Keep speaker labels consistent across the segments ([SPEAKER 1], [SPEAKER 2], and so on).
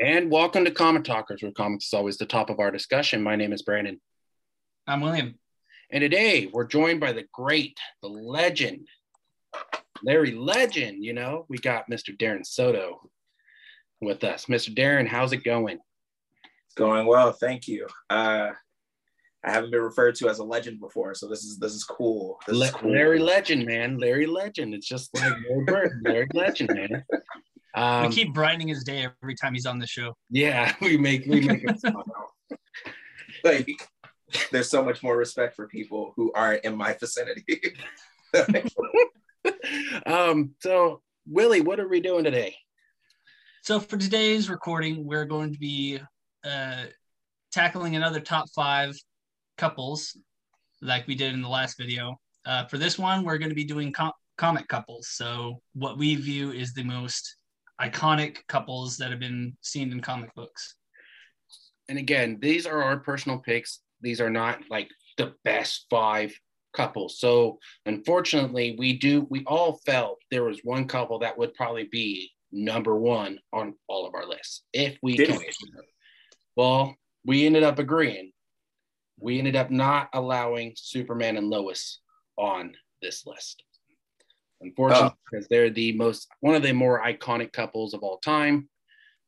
[SPEAKER 1] And welcome to Comic Talkers, where comics is always the top of our discussion. My name is Brandon.
[SPEAKER 2] I'm William.
[SPEAKER 1] And today we're joined by the great, the legend, Larry Legend. You know, we got Mr. Darren Soto with us. Mr. Darren, how's it going?
[SPEAKER 3] It's going well, thank you. Uh, I haven't been referred to as a legend before, so this is this is cool. This
[SPEAKER 1] Le-
[SPEAKER 3] is cool.
[SPEAKER 1] Larry Legend, man. Larry Legend. It's just like Larry Bird, Larry Legend, man. Um,
[SPEAKER 2] we keep brightening his day every time he's on the show.
[SPEAKER 1] yeah, we make we make it sound
[SPEAKER 3] like there's so much more respect for people who aren't in my vicinity.
[SPEAKER 1] um, so Willie, what are we doing today?
[SPEAKER 2] So for today's recording, we're going to be uh, tackling another top five couples, like we did in the last video. Uh, for this one, we're going to be doing com- comic couples. So what we view is the most iconic couples that have been seen in comic books.
[SPEAKER 1] And again, these are our personal picks. These are not like the best five couples. So unfortunately, we do we all felt there was one couple that would probably be number one on all of our lists if we
[SPEAKER 3] Did
[SPEAKER 1] can.
[SPEAKER 3] we?
[SPEAKER 1] Well, we ended up agreeing. We ended up not allowing Superman and Lois on this list. Unfortunately, because they're the most one of the more iconic couples of all time.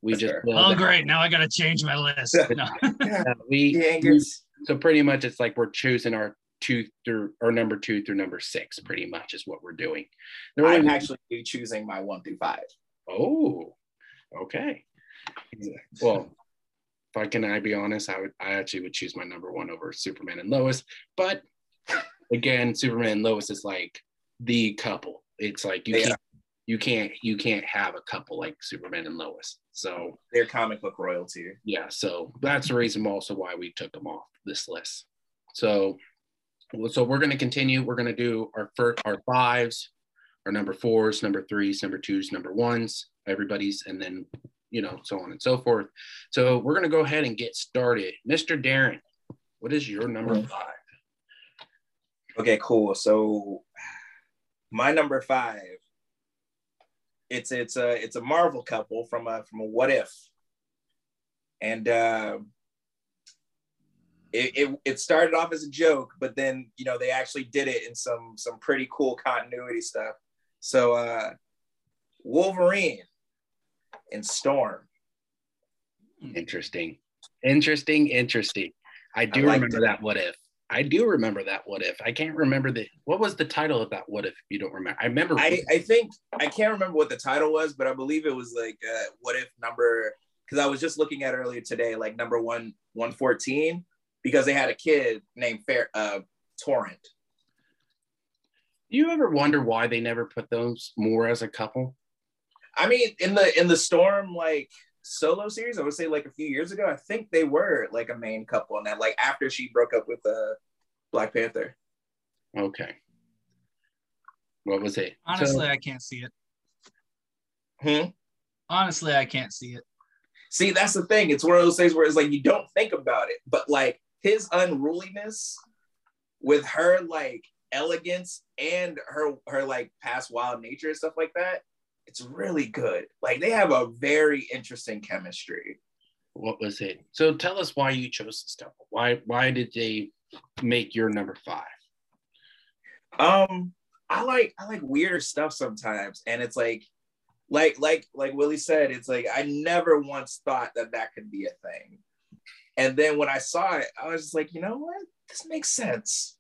[SPEAKER 1] We
[SPEAKER 3] That's
[SPEAKER 1] just
[SPEAKER 2] Oh,
[SPEAKER 1] that-
[SPEAKER 2] great! Now I got to change my list. No.
[SPEAKER 1] uh, we,
[SPEAKER 3] Dang
[SPEAKER 1] we so pretty much it's like we're choosing our two through or number two through number six pretty much is what we're doing There
[SPEAKER 3] I'm
[SPEAKER 1] only-
[SPEAKER 3] actually choosing my one through five.
[SPEAKER 1] oh okay well if i can i be honest i would i actually would choose my number one over superman and lois but again superman and lois is like the couple. It's like you
[SPEAKER 3] Yeah.
[SPEAKER 1] can't you can't you can't have a couple like superman and lois. So
[SPEAKER 3] They're comic book royalty.
[SPEAKER 1] yeah so that's the reason also why we took them off this list. So so we're going to continue. We're going to do our first our fives our number fours number threes number twos number ones everybody's and then you know so on and so forth. So we're going to go ahead and get started. Mr darren what is your number five.
[SPEAKER 3] Okay, cool. So my number five, it's it's a it's a Marvel couple from a from a What If, and uh, it, it it started off as a joke, but then you know they actually did it in some some pretty cool continuity stuff. So uh, Wolverine and Storm.
[SPEAKER 1] interesting interesting interesting i do
[SPEAKER 3] liked
[SPEAKER 1] remember
[SPEAKER 3] it.
[SPEAKER 1] that what if i do remember that what if i can't remember the what was the title of that what if you don't remember i remember
[SPEAKER 3] I, I think I can't remember what the title was, but I believe it was like uh, what if number because I was just looking at earlier today, like number one one fourteen, because they had a kid named Fair uh Torrent.
[SPEAKER 1] Do you ever wonder why they never put those more as a couple?
[SPEAKER 3] I mean, in the in the Storm like solo series, I would say like a few years ago, I think they were like a main couple, and that like after she broke up with uh Black Panther.
[SPEAKER 1] Okay. What was it?
[SPEAKER 2] Honestly,
[SPEAKER 1] So-
[SPEAKER 2] I can't see it.
[SPEAKER 3] Hmm?
[SPEAKER 2] Honestly, I can't see it.
[SPEAKER 3] See, that's the thing. It's one of those things where it's like you don't think about it, but like his unruliness with her like elegance and her her like past wild nature and stuff like that, it's really good. Like they have a very interesting chemistry.
[SPEAKER 1] what was it? So tell us why you chose this couple. Why why did they make your number five?
[SPEAKER 3] Um, I like I like weirder stuff sometimes, and it's like, like like like Willie said, it's like I never once thought that that could be a thing, and then when I saw it, I was just like, you know what, this makes sense.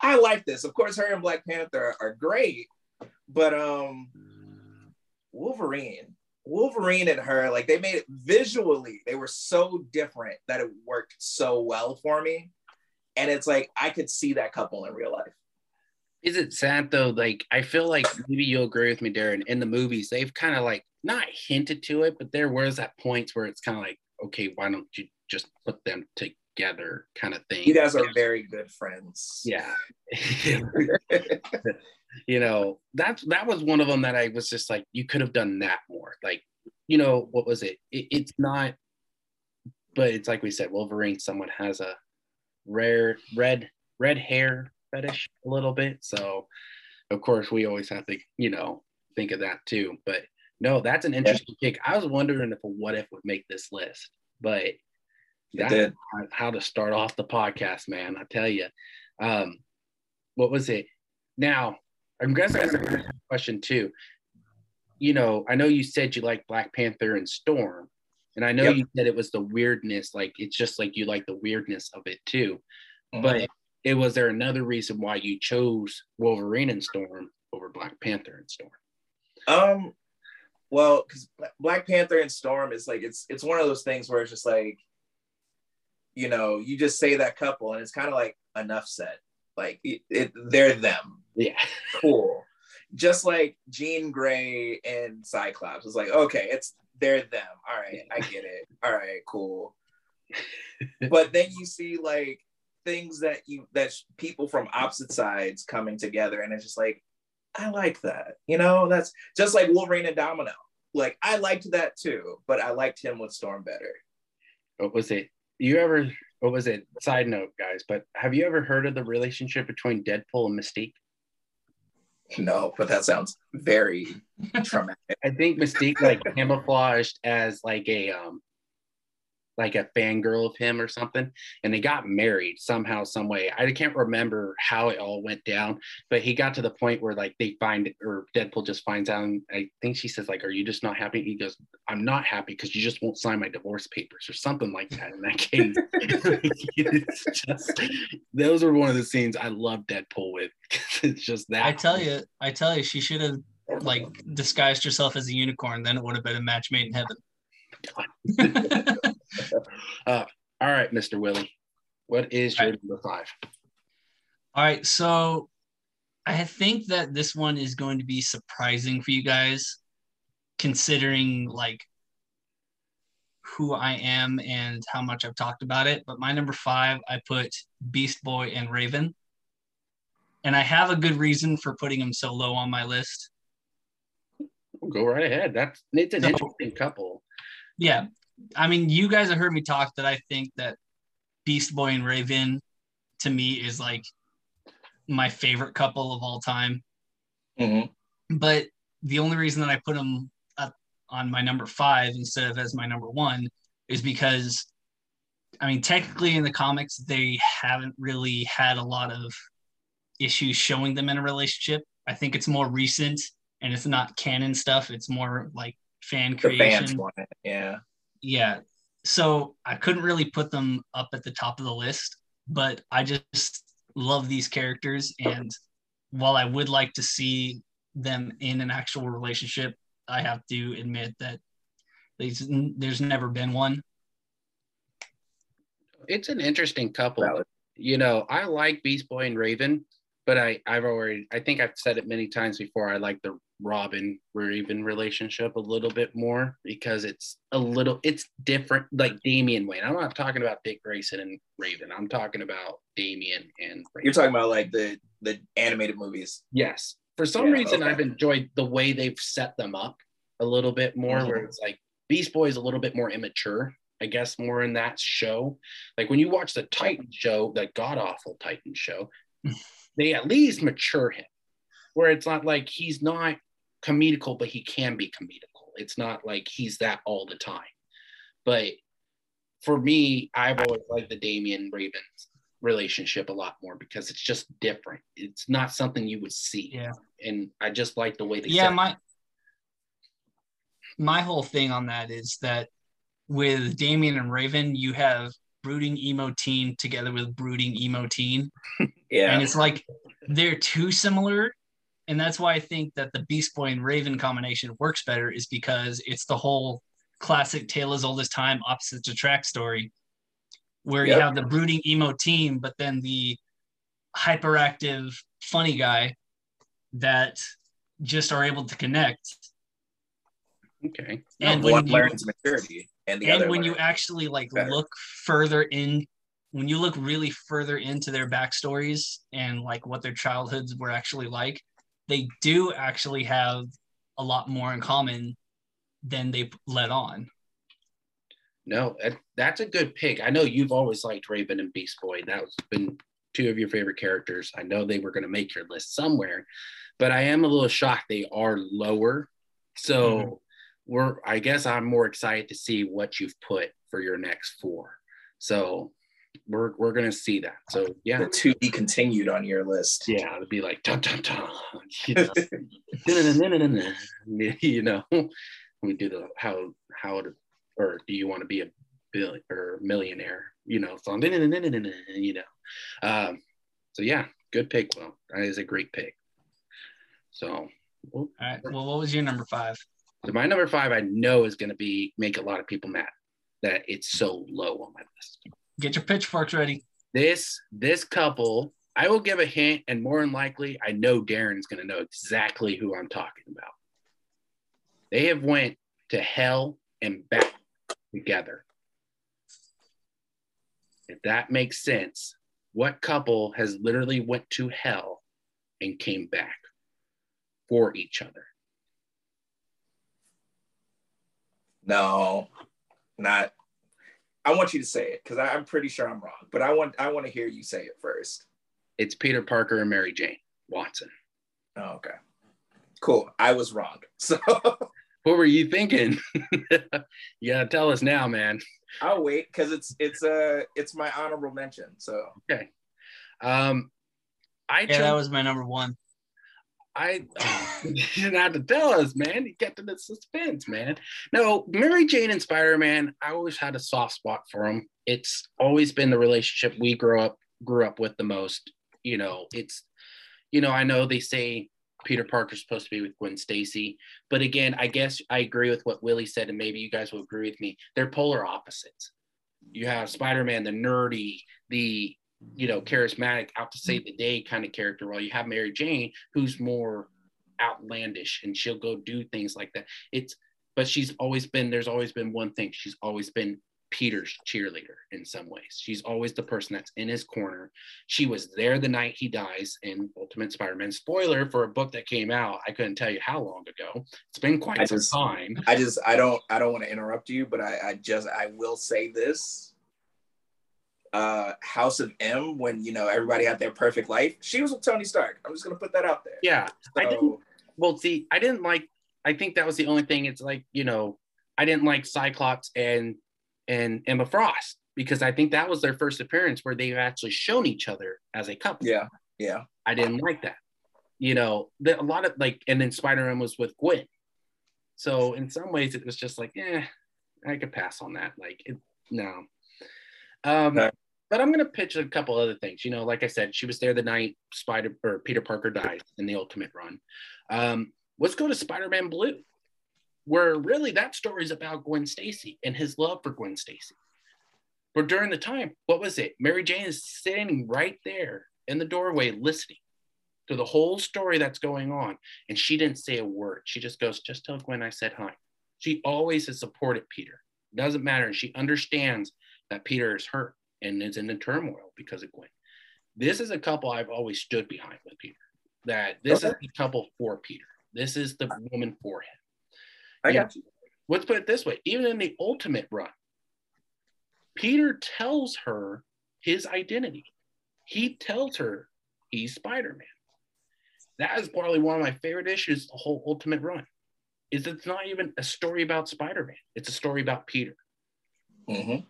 [SPEAKER 3] I like this. Of course, her and Black Panther are great, but um, Wolverine, Wolverine and her, like they made it visually, they were so different that it worked so well for me, and it's like I could see that couple in real life.
[SPEAKER 1] Is it sad though? Like I feel like maybe you'll agree with me, Darren. In the movies, they've kind of like not hinted to it, but there was at points where it's kind of like, okay, why don't you just put them together, kind of thing.
[SPEAKER 3] You guys are very good friends.
[SPEAKER 1] yeah. you know, that's that was one of them that I was just like, you could have done that more. Like, you know, what was it? it it's not, but it's like we said, Wolverine. Someone has a rare red red hair fetish a little bit, so of course we always have to, you know, think of that too. But No, that's an interesting pick. I was wondering if a what if would make this list, but that's how to start off the podcast, man. I tell you. Um, what was it? Now, I'm guessing that's a question too. You know, I know you said you like Black Panther and Storm, and I know
[SPEAKER 3] Yep.
[SPEAKER 1] you said it was the weirdness, like it's just like you like the weirdness of it too.
[SPEAKER 3] Mhm.
[SPEAKER 1] But it was there another reason why you chose Wolverine and Storm over Black Panther and Storm?
[SPEAKER 3] Um, well, because Black Panther and Storm is like it's it's one of those things where it's just like, you know, you just say that couple and it's kind of like enough said. Like it, it, they're them.
[SPEAKER 1] Yeah.
[SPEAKER 3] Cool. Just like Jean Grey and Cyclops. It's like, okay, it's they're them. All right, I get it. All right, cool. but then you see like things that you that people from opposite sides coming together, and it's just like, I like that. You know, that's just like Wolverine and Domino. Like I liked that too, but I liked him with Storm better.
[SPEAKER 1] What was it? You ever? What was it? Side note, guys. But have you ever heard of the relationship between Deadpool and Mystique?
[SPEAKER 3] No, but that sounds very traumatic.
[SPEAKER 1] I think Mystique like camouflaged as like a um like a fangirl of him or something, and they got married somehow, some way. I can't remember how it all went down, but he got to the point where like they find or Deadpool just finds out, and I think she says like, "Are you just not happy?" He goes, "I'm not happy because you just won't sign my divorce papers or something like that." In that case, it's just those are one of the scenes I love Deadpool with. it's just that.
[SPEAKER 2] I tell you, I tell you, she should have like disguised herself as a unicorn. Then it would have been a match made in heaven.
[SPEAKER 1] Uh, all right, Mr. Willie, what is your
[SPEAKER 2] Right.
[SPEAKER 1] number five?
[SPEAKER 2] All right, so I think that this one is going to be surprising for you guys, considering like who I am and how much I've talked about it. But my number five, I put Beast Boy and Raven, and I have a good reason for putting them so low on my list.
[SPEAKER 1] Go right ahead. That's it's an
[SPEAKER 2] So-
[SPEAKER 1] interesting couple.
[SPEAKER 2] Yeah, I mean, you guys have heard me talk that I think that Beast Boy and Raven, to me, is like my favorite couple of all time.
[SPEAKER 3] Mhm.
[SPEAKER 2] but the only reason that I put them up on my number five instead of as my number one is because, I mean, technically in the comics, they haven't really had a lot of issues showing them in a relationship. I think it's more recent and it's not canon stuff. It's more like fan
[SPEAKER 3] The fans
[SPEAKER 2] creation.
[SPEAKER 3] want it. Yeah.
[SPEAKER 2] Yeah. So I couldn't really put them up at the top of the list, but I just love these characters. And while I would like to see them in an actual relationship, I have to admit that there's, there's never been one.
[SPEAKER 1] It's an interesting couple. You know, I like Beast Boy and Raven, but I I've already I think I've said it many times before. I like the Robin Raven relationship a little bit more because it's a little it's different. Like Damian Wayne. I'm not talking about Dick Grayson and Raven. I'm talking about Damian and Raven.
[SPEAKER 3] You're talking about like the the animated movies.
[SPEAKER 1] Yes. For some
[SPEAKER 3] Yeah,
[SPEAKER 1] reason,
[SPEAKER 3] okay.
[SPEAKER 1] I've enjoyed the way they've set them up a little bit more,
[SPEAKER 3] Mhm.
[SPEAKER 1] where it's like Beast Boy is a little bit more immature, I guess, more in that show. Like when you watch the Titan show, the god awful Titan show, they at least mature him, where it's not like he's not comedical, but he can be comedical. It's not like he's that all the time. But for me, I've always liked the Damian Ravens relationship a lot more because it's just different. It's not something you would see.
[SPEAKER 2] Yeah.
[SPEAKER 1] And I just like the way they
[SPEAKER 2] yeah
[SPEAKER 1] set it.
[SPEAKER 2] my my whole thing on that is that with Damian and Raven, you have brooding emo teen together with brooding emo teen.
[SPEAKER 3] Yeah.
[SPEAKER 2] And it's like they're too similar. And that's why I think that the Beast Boy and Raven combination works better, is because it's the whole classic tale as old as time, opposites attract story, where you have the brooding emo team, but then the hyperactive, funny guy that just are able to connect.
[SPEAKER 1] Okay.
[SPEAKER 2] And
[SPEAKER 3] one
[SPEAKER 2] when you,
[SPEAKER 3] learns maturity and the
[SPEAKER 2] and when you actually like
[SPEAKER 3] better.
[SPEAKER 2] look further in when you look really further into their backstories and like what their childhoods were actually like they do actually have a lot more in common than they let on
[SPEAKER 1] No, that's a good pick. I know you've always liked Raven and Beast Boy. That's been two of your favorite characters. I know they were going to make your list somewhere, but I am a little shocked they are lower. So mm-hmm. we're I guess I'm more excited to see what you've put for your next four. So we're we're gonna see that. So yeah,
[SPEAKER 3] The to be continued on your list.
[SPEAKER 1] yeah, it'd be like dun dun dun. You know, you know, we do the how how to or do you want to be a billion or millionaire? You know, so you know, um, so yeah, good pick. Well, that is a great pick. So, well,
[SPEAKER 2] All right. Well, what was your number five?
[SPEAKER 1] so my number five, I know is going to be make a lot of people mad that it's so low on my list.
[SPEAKER 2] Get your pitchforks ready.
[SPEAKER 1] This this couple, I will give a hint, and more than likely, I know Darren's going to know exactly who I'm talking about. They have went to hell and back together. If that makes sense, what couple has literally went to hell and came back for each other?
[SPEAKER 3] No, not. I want you to say it because I'm pretty sure I'm wrong, but I want I want to hear you say it first.
[SPEAKER 1] It's Peter Parker and Mary Jane Watson.
[SPEAKER 3] Oh, okay. Cool. I was wrong. So
[SPEAKER 1] What were you thinking? yeah, tell us now, man.
[SPEAKER 3] I'll wait because it's it's uh it's my honorable mention. So
[SPEAKER 1] Okay. Um, I
[SPEAKER 2] Yeah, that was my number one.
[SPEAKER 1] I you didn't have to tell us, man. You kept it in suspense, man. No, Mary Jane and Spider Man. I always had a soft spot for them. It's always been the relationship we grew up grew up with the most. You know, it's you know I know they say Peter Parker's supposed to be with Gwen Stacy, but again, I guess I agree with what Willie said, and maybe you guys will agree with me. They're polar opposites. You have Spider Man, the nerdy, the you know, charismatic, out to mm-hmm. save the day kind of character, while you have Mary Jane, who's more outlandish and she'll go do things like that. It's, but she's always been, there's always been one thing. She's always been Peter's cheerleader in some ways. She's always the person that's in his corner. She was there the night he dies in Ultimate Spider Man. Spoiler for a book that came out, I couldn't tell you how long ago. It's been quite
[SPEAKER 3] I
[SPEAKER 1] some
[SPEAKER 3] just-
[SPEAKER 1] time.
[SPEAKER 3] I just I don't I don't want to interrupt you, but I, I just I will say this. Uh House of M, when you know everybody had their perfect life, she was with Tony Stark. I'm just gonna put that out there.
[SPEAKER 1] Yeah. I didn't- Well, see, I didn't like. I think that was the only thing. It's like you know, I didn't like Cyclops and and Emma Frost because I think that was their first appearance where they've actually shown each other as a couple.
[SPEAKER 3] yeah, yeah.
[SPEAKER 1] I didn't like that. You know, the, a lot of like, and then Spider Man was with Gwen. So in some ways, it was just like, eh, I could pass on that. Like, it, no. Um,
[SPEAKER 3] Okay.
[SPEAKER 1] But I'm gonna pitch a couple other things. You know, like I said, she was there the night Spider or Peter Parker died in the Ultimate Run. Um, let's go to Spider Man Blue, where really that story is about Gwen Stacy and his love for Gwen Stacy. But during the time, what was it? Mary Jane is standing right there in the doorway listening to the whole story that's going on. And she didn't say a word. She just goes, just tell Gwen I said hi. She always has supported Peter. Doesn't matter. She understands that Peter is hurt and is in the turmoil because of Gwen. This is a couple I've always stood behind with Peter. That this is the couple for Peter. This is the woman for him.
[SPEAKER 3] I got you.
[SPEAKER 1] Let's put it this way: even in the ultimate run, Peter tells her his identity. He tells her he's Spider-Man. That is probably one of my favorite issues. The whole ultimate run is it's not even a story about Spider-Man. It's a story about Peter.
[SPEAKER 3] Mhm.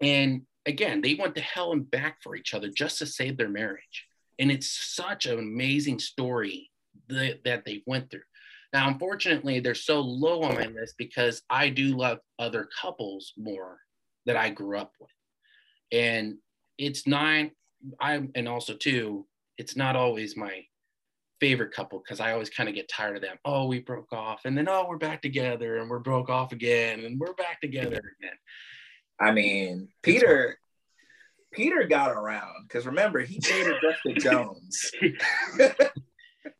[SPEAKER 1] And again, they went to hell and back for each other just to save their marriage. And it's such an amazing story that, that they went through. Now, unfortunately, they're so low on my list because I do love other couples more that I grew up with. And it's not, I, and also too, it's not always my favorite couple because I always kind of get tired of them. Oh, we broke off, and then oh, we're back together, and we're broke off again, and we're back together again.
[SPEAKER 3] I mean, Peter Peter got around because remember he dated Jessica Jones.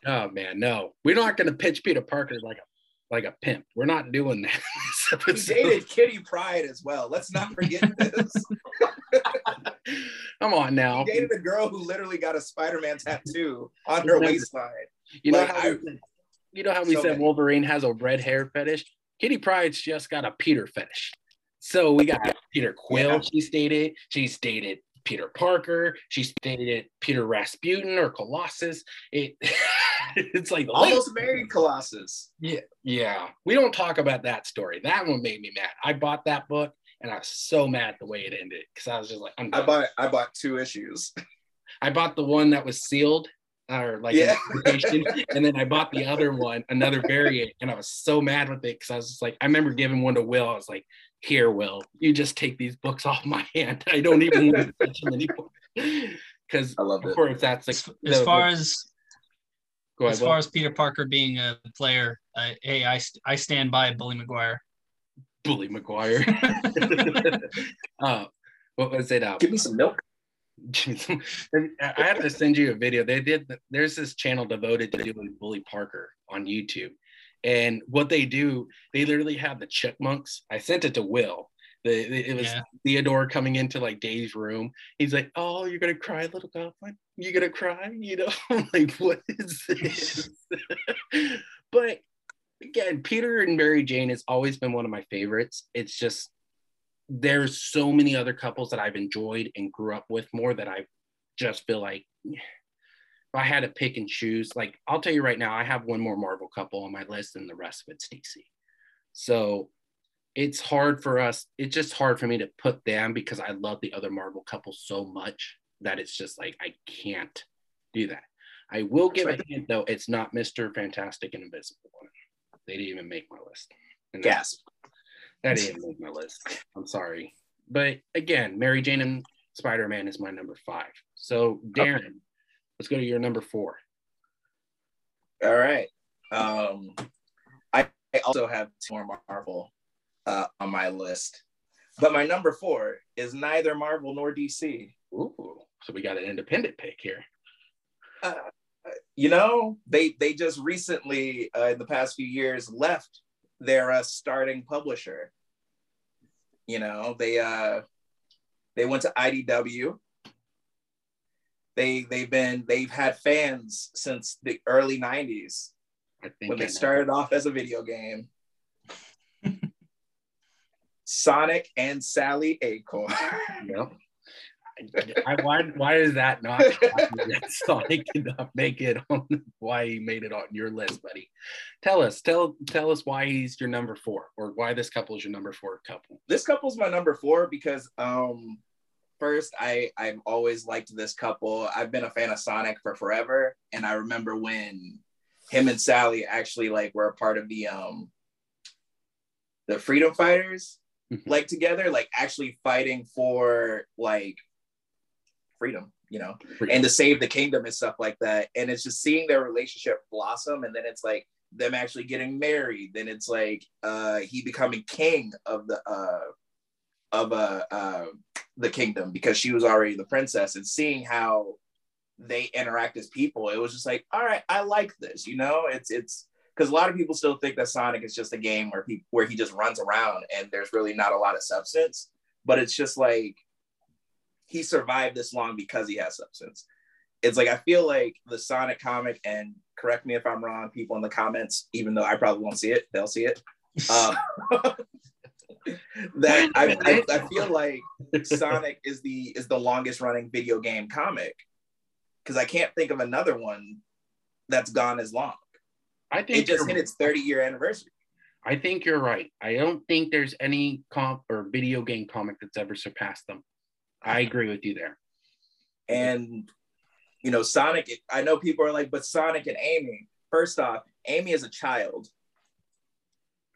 [SPEAKER 1] Oh man, no, we're not going to pitch Peter Parker like a like a pimp. We're not doing that.
[SPEAKER 3] He dated Kitty Pryde as well. Let's not forget this.
[SPEAKER 1] Come on now.
[SPEAKER 3] He dated a girl who literally got a Spider-Man tattoo on her waistline.
[SPEAKER 1] You know
[SPEAKER 3] like,
[SPEAKER 1] how
[SPEAKER 3] I-
[SPEAKER 1] we, you know how we
[SPEAKER 3] so
[SPEAKER 1] said
[SPEAKER 3] many.
[SPEAKER 1] Wolverine has a red hair fetish. Kitty Pryde's just got a Peter fetish. So we got Peter Quill.
[SPEAKER 3] Yeah.
[SPEAKER 1] She's dated. She's dated Peter Parker. She's dated Peter Rasputin or Colossus. It it's like
[SPEAKER 3] almost married Colossus.
[SPEAKER 1] Yeah, yeah. We don't talk about that story. That one made me mad. I bought that book and I was so mad the way it ended because I was just like, I'm
[SPEAKER 3] I bought I bought two issues.
[SPEAKER 1] I bought the one that was sealed or like
[SPEAKER 3] Yeah.
[SPEAKER 1] and then I bought the other one, another variant, and I was so mad with it because I was just like, I remember giving one to Will. I was like, "Here, Will, you just take these books off my hand. I don't even want to touch them anymore." Because
[SPEAKER 3] I love
[SPEAKER 1] of
[SPEAKER 3] it.
[SPEAKER 1] course, that's
[SPEAKER 2] As,
[SPEAKER 1] like
[SPEAKER 2] as far as
[SPEAKER 1] go ahead,
[SPEAKER 2] as
[SPEAKER 1] Will.
[SPEAKER 2] far as Peter Parker being a player, uh, hey, I I stand by Bully Maguire.
[SPEAKER 1] Bully Maguire. uh, what was it? Uh,
[SPEAKER 3] Give me some milk.
[SPEAKER 1] I have to send you a video. They did. There's this channel devoted to doing Bully Parker on YouTube, and what they do, they literally have the chipmunks. I sent it to Will. The, the- it was
[SPEAKER 2] Yeah.
[SPEAKER 1] Theodore coming into like Dave's room. He's like, "Oh, you're gonna cry, little goblin? You're gonna cry? You know, I'm like what is this?" but again, Peter and Mary Jane has always been one of my favorites. It's just there's so many other couples that I've enjoyed and grew up with more that I just feel like I had to pick and choose, like I'll tell you right now, I have one more Marvel couple on my list and the rest of it's DC. So it's hard for us, it's just hard for me to put them because I love the other Marvel couple so much that it's just like I can't do that. I will give a hint though, it's not Mr. Fantastic and Invisible Woman. They didn't even make my list. And
[SPEAKER 3] Gasp.
[SPEAKER 1] that didn't make my list. I'm sorry. But again, Mary Jane and Spider Man is my number five. So, Darren, let's go to your number four.
[SPEAKER 3] All right. Um, I, I also have two more Marvel uh, on my list, but my number four is neither Marvel nor DC.
[SPEAKER 1] Ooh, so we got an independent pick here.
[SPEAKER 3] Uh, you know, they they just recently, uh, in the past few years, left their uh, starting publisher. You know, they uh, they went to IDW. They they've been they've had fans since the early '90s.
[SPEAKER 1] I think
[SPEAKER 3] when
[SPEAKER 1] I
[SPEAKER 3] they
[SPEAKER 1] know.
[SPEAKER 3] started off as a video game. Sonic and Sally Acorn.
[SPEAKER 1] Yep. I, why, why is that not Sonic did not make it on why he made it on your list, buddy? Tell us, tell tell us why he's your number four or why this couple is your number four couple.
[SPEAKER 3] this couple's my number four because um first I I've always liked this couple. I've been a fan of Sonic for forever. And I remember when him and Sally actually like were a part of the um the freedom fighters
[SPEAKER 1] Mhm.
[SPEAKER 3] like together, like actually fighting for like freedom, you know. and to save the kingdom and stuff like that. And it's just seeing their relationship blossom, and then it's like them actually getting married. Then it's like uh, he becoming king of the uh, of uh, uh, the kingdom because she was already the princess. And seeing how they interact as people, it was just like, all right, I like this. You know, it's it's because a lot of people still think that Sonic is just a game where he where he just runs around and there's really not a lot of substance. But it's just like he survived this long because he has substance. It's like I feel like the Sonic comic, and correct me if I'm wrong, people in the comments, even though I probably won't see it, they'll see it. Uh, that I, I, I feel like Sonic is the is the longest running video game comic because I can't think of another one that's gone as long.
[SPEAKER 1] I think
[SPEAKER 3] It just hit its 30 year anniversary.
[SPEAKER 1] I think you're right. I don't think there's any comp or video game comic that's ever surpassed them. I agree with you there.
[SPEAKER 3] And you know, Sonic, I know people are like, but Sonic and Amy, first off, Amy is a child.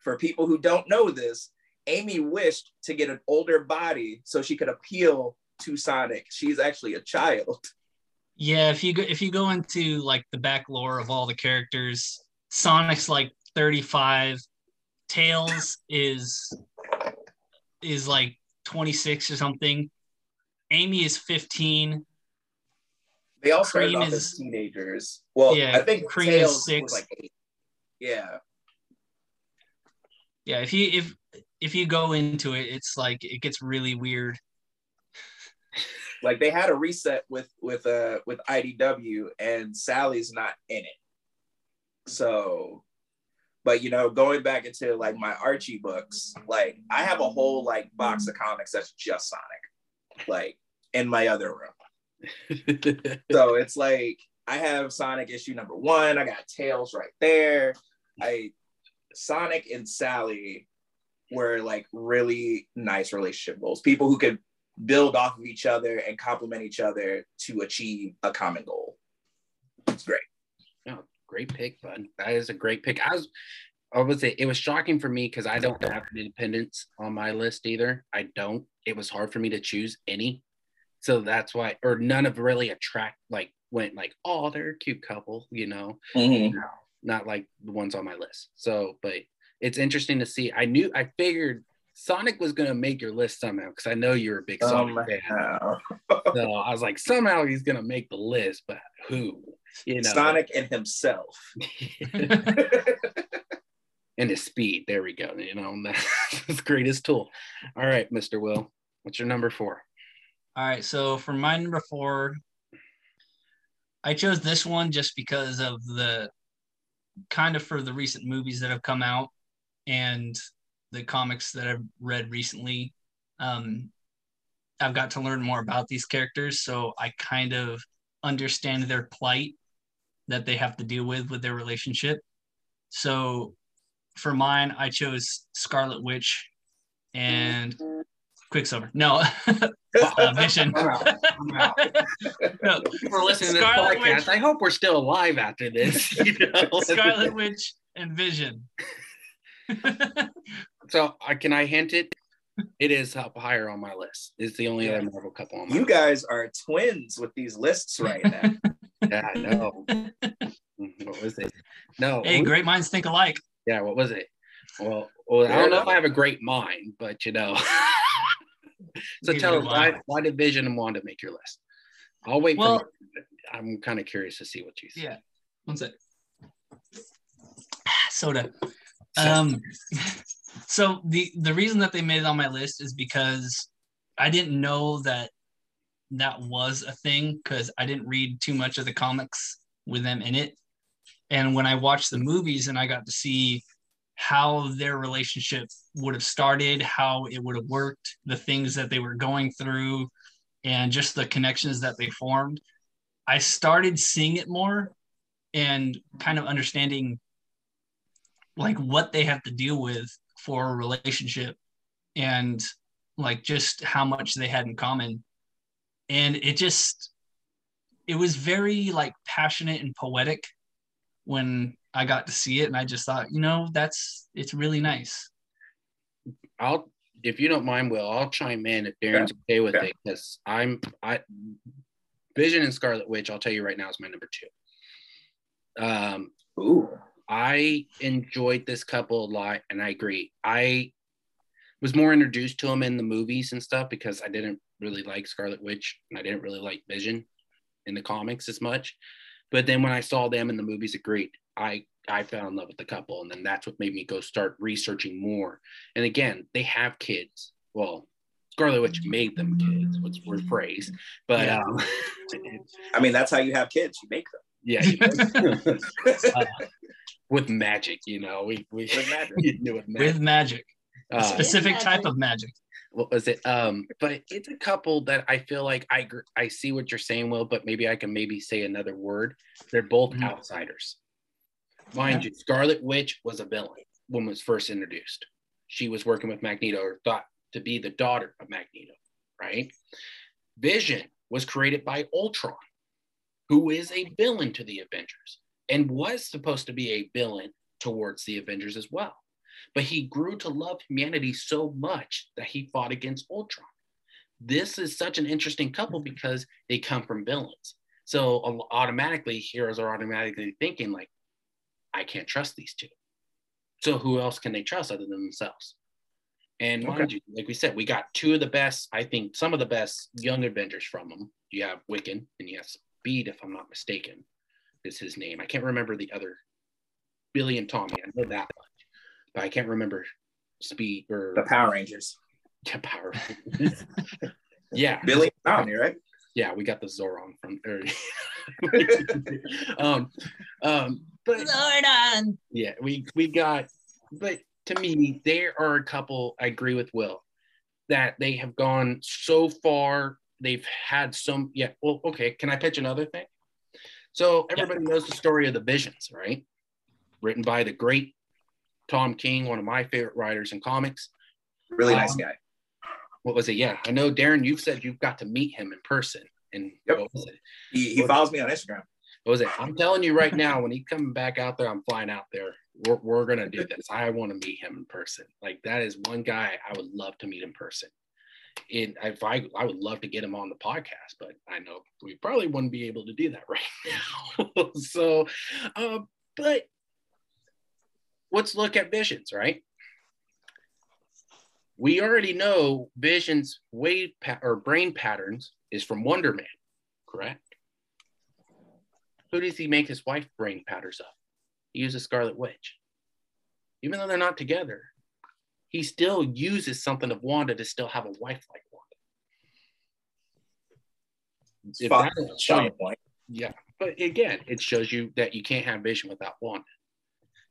[SPEAKER 3] For people who don't know this, Amy wished to get an older body so she could appeal to Sonic. She's actually a child.
[SPEAKER 2] Yeah, if you go if you go into like the back lore of all the characters, Sonic's like 35, Tails is is like 26 or something. Amy is 15.
[SPEAKER 3] They all started
[SPEAKER 2] Cream
[SPEAKER 3] off
[SPEAKER 2] is-
[SPEAKER 3] as teenagers. Well,
[SPEAKER 2] Yeah,
[SPEAKER 3] I think
[SPEAKER 2] Cream is six.
[SPEAKER 3] like eight. Yeah.
[SPEAKER 2] Yeah, if you if if you go into it, it's like it gets really weird.
[SPEAKER 3] like they had a reset with with uh with IDW and Sally's not in it. So but you know, going back into like my Archie books, like I have a whole like box of comics that's just Sonic, like in my other room. So it's like I have Sonic issue number one. I got Tails right there. I Sonic and Sally were like really nice relationship goals. People who could build off of each other and complement each other to achieve a common goal. It's great.
[SPEAKER 1] Oh, great pick, bud. That is a great pick. I was I would say it was shocking for me because I don't have independence on my list either. I don't. It was hard for me to choose any. So that's why, or none of really attract like went like, oh, they're a cute couple, you know.
[SPEAKER 3] Mm-hmm.
[SPEAKER 1] No, not like the ones on my list. So, but it's interesting to see. I knew, I figured Sonic was gonna make your list somehow because I know you're a big Sonic
[SPEAKER 3] Um,
[SPEAKER 1] fan. So I was like, somehow he's gonna make the list, but who? You know,
[SPEAKER 3] Sonic and himself.
[SPEAKER 1] and his speed. There we go. You know, that's his greatest tool. All right, Mr. Will, what's your number four?
[SPEAKER 2] All right, so for my number four, I chose this one just because of the kind of for the recent movies that have come out and the comics that I've read recently. Um, I've got to learn more about these characters, so I kind of understand their plight that they have to deal with with their relationship. So for mine, I chose Scarlet Witch and Quicksilver. No, uh, Vision.
[SPEAKER 1] I'm out. I'm out.
[SPEAKER 2] no,
[SPEAKER 1] People are listening to this podcast.
[SPEAKER 2] Witch.
[SPEAKER 1] I hope we're still alive after this. You know?
[SPEAKER 2] Scarlet Witch and Vision.
[SPEAKER 1] So uh, can I hint it? It is up higher on my list. It's the only other Marvel couple on my
[SPEAKER 3] You
[SPEAKER 1] list.
[SPEAKER 3] guys are twins with these lists right now.
[SPEAKER 1] Yeah, I know. what was it? No.
[SPEAKER 2] hey, great minds think alike.
[SPEAKER 1] Yeah, what was it? Well, well I don't know if I have a great mind, but you know. so
[SPEAKER 2] Give
[SPEAKER 1] tell
[SPEAKER 2] it
[SPEAKER 1] us
[SPEAKER 2] a
[SPEAKER 1] why, why did Vision and Wanda make your list? I'll wait
[SPEAKER 2] Well-
[SPEAKER 1] for I'm kind of curious to see what you say.
[SPEAKER 2] Yeah. One sec. Soda. Um, so the the reason that they made it on my list is because I didn't know that that was a thing because I didn't read too much of the comics with them in it. And when I watched the movies and I got to see how their relationship would have started, how it would have worked, the things that they were going through, and just the connections that they formed, I started seeing it more and kind of understanding like what they have to deal with for a relationship and like just how much they had in common and it just it was very like passionate and poetic when i got to see it and i just thought you know that's it's really nice
[SPEAKER 1] I'll if you don't mind, Will, I'll chime in if Darren's okay with
[SPEAKER 3] Yeah.
[SPEAKER 1] it because I'm I Vision and Scarlet Witch, I'll tell you right now, is my number two. Um,
[SPEAKER 3] Ooh.
[SPEAKER 1] I enjoyed this couple a lot, and I agree. I was more introduced to them in the movies and stuff because I didn't really like Scarlet Witch and I didn't really like Vision in the comics as much. But then when I saw them in the movies, agreed. I I fell in love with the couple, and then that's what made me go start researching more. And again, they have kids. Well, Scarlet Witch made them kids, which were phrase, but
[SPEAKER 2] Yeah.
[SPEAKER 1] um,
[SPEAKER 3] I mean, that's how you have kids. You make them.
[SPEAKER 1] yeah, you know, uh, with magic, you know, we we
[SPEAKER 3] With magic.
[SPEAKER 1] you do with magic.
[SPEAKER 2] with magic a
[SPEAKER 1] Uh,
[SPEAKER 2] specific
[SPEAKER 4] Magic.
[SPEAKER 2] type of magic
[SPEAKER 1] what was it? Um, but it's a couple that I feel like I I see what you're saying, Will, but maybe I can maybe say another word. They're both
[SPEAKER 2] Mhm.
[SPEAKER 1] outsiders. Mind you, Scarlet Witch was a villain when was first introduced. She was working with Magneto or thought to be the daughter of Magneto, right? Vision was created by Ultron, who is a villain to the Avengers and was supposed to be a villain towards the Avengers as well. But he grew to love humanity so much that he fought against Ultron. This is such an interesting couple mm-hmm. because they come from villains. So automatically, heroes are automatically thinking, like, I can't trust these two. So who else can they trust other than themselves? And mind
[SPEAKER 3] Okay.
[SPEAKER 1] you, like we said, we got two of the best, I think, some of the best young Avengers from them. You have Wiccan and you have Speed, if I'm not mistaken, is his name. I can't remember the other Billy and Tommy. I know that much, but I can't remember Speed or
[SPEAKER 3] The Power Rangers.
[SPEAKER 1] yeah, Power. yeah,
[SPEAKER 3] Billy Tommy, right?
[SPEAKER 1] yeah, we got the Zordon from. Or, um, um, but
[SPEAKER 2] Zordon!
[SPEAKER 1] yeah, we we got. But to me, there are a couple. I agree with Will that they have gone so far. They've had some. Yeah. Well, okay. Can I pitch another thing? So everybody knows the story of the Visions, right? Written by the great Tom King, one of my favorite writers in comics.
[SPEAKER 3] Really nice
[SPEAKER 1] Um,
[SPEAKER 3] guy.
[SPEAKER 1] What was it? Yeah, I know, Darren. You've said you've got to meet him in person, and
[SPEAKER 3] Yep.
[SPEAKER 1] what was it?
[SPEAKER 3] He, he follows me on Instagram.
[SPEAKER 1] What was it? I'm telling you right now, when he coming back out there, I'm flying out there. We're, we're gonna do this. I want to meet him in person. Like that is one guy I would love to meet in person. And if I I would love to get him on the podcast, but I know we probably wouldn't be able to do that right now. so, uh, but let's look at visions, right? We already know Vision's wave pa- or brain patterns is from Wonder Man, correct? Who does he make his wife brain patterns of? He uses Scarlet Witch. Even though they're not together, he still uses something of Wanda to still have a wife like Wanda. If
[SPEAKER 3] Spot-
[SPEAKER 1] that doesn't
[SPEAKER 3] spot
[SPEAKER 1] show you- yeah, but again, it shows you that you can't have vision without Wanda.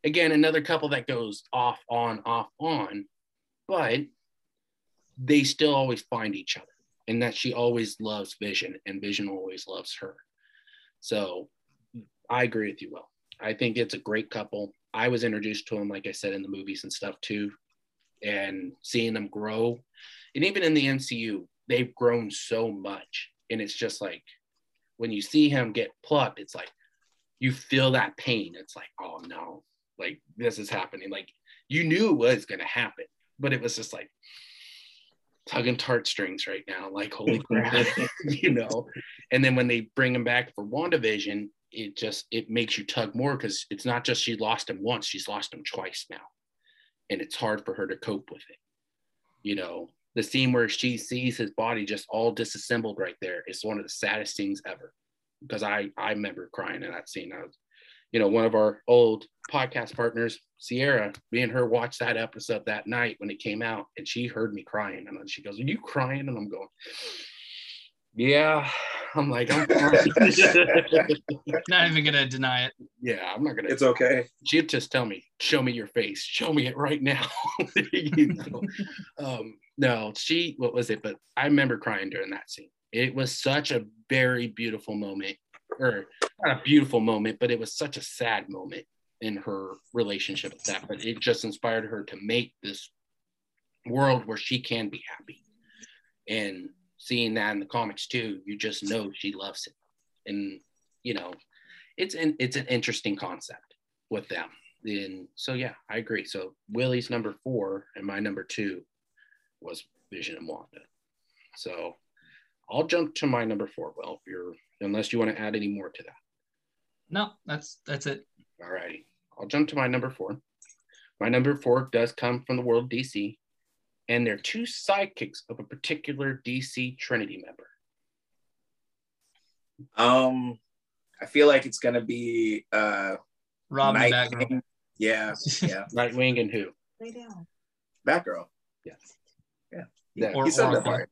[SPEAKER 1] Again, another couple that goes off, on, off, on, but they still always find each other, and that she always loves Vision, and Vision always loves her. So I agree with you, Will. I think it's a great couple. I was introduced to them, like I said, in the movies and stuff too, and seeing them grow, and even in the MCU, they've grown so much, and it's just like when you see him get plucked, it's like you feel that pain. It's like, oh no, like this is happening. Like you knew it was gonna happen, but it was just like tugging tart strings right now. Like holy crap, you know. And then when they bring him back for WandaVision, it just it makes you tug more because it's not just she lost him once, she's lost him twice now, and it's hard for her to cope with it. You know, the scene where she sees his body just all disassembled right there is one of the saddest scenes ever because I I remember crying in that scene. I was, you know, one of our old podcast partners, Sierra, me and her watched that episode that night when it came out, and she heard me crying, and then she goes, "Are you crying?" And I'm going, "Yeah." I'm like, I'm.
[SPEAKER 2] Not even gonna deny it.
[SPEAKER 1] yeah, I'm not gonna.
[SPEAKER 3] It's okay.
[SPEAKER 1] she'd just tell me, "Show me your face. Show me it right now." you know? um, no, she. What was it? But I remember crying during that scene. It was such a very beautiful moment, or not a beautiful moment, but it was such a sad moment in her relationship with that. But it just inspired her to make this world where she can be happy. And seeing that in the comics too, you just know she loves it. And you know, it's an it's an interesting concept with them. And so yeah, I agree. So Willie's number four and my number two was Vision and Wanda. So I'll jump to my number four. Well, if you're unless you want to add any more to that.
[SPEAKER 2] No, that's that's it.
[SPEAKER 1] All righty. I'll jump to my number four. My number four does come from the world DC, and they're two sidekicks of a particular DC Trinity member.
[SPEAKER 3] Um, I feel like it's gonna be uh
[SPEAKER 2] Robin
[SPEAKER 3] Night
[SPEAKER 2] Batgirl.
[SPEAKER 3] King. Yeah, yeah.
[SPEAKER 1] Nightwing and who?
[SPEAKER 3] Batgirl.
[SPEAKER 1] Yes.
[SPEAKER 3] Yeah.
[SPEAKER 1] Yeah.
[SPEAKER 2] Or
[SPEAKER 3] you said that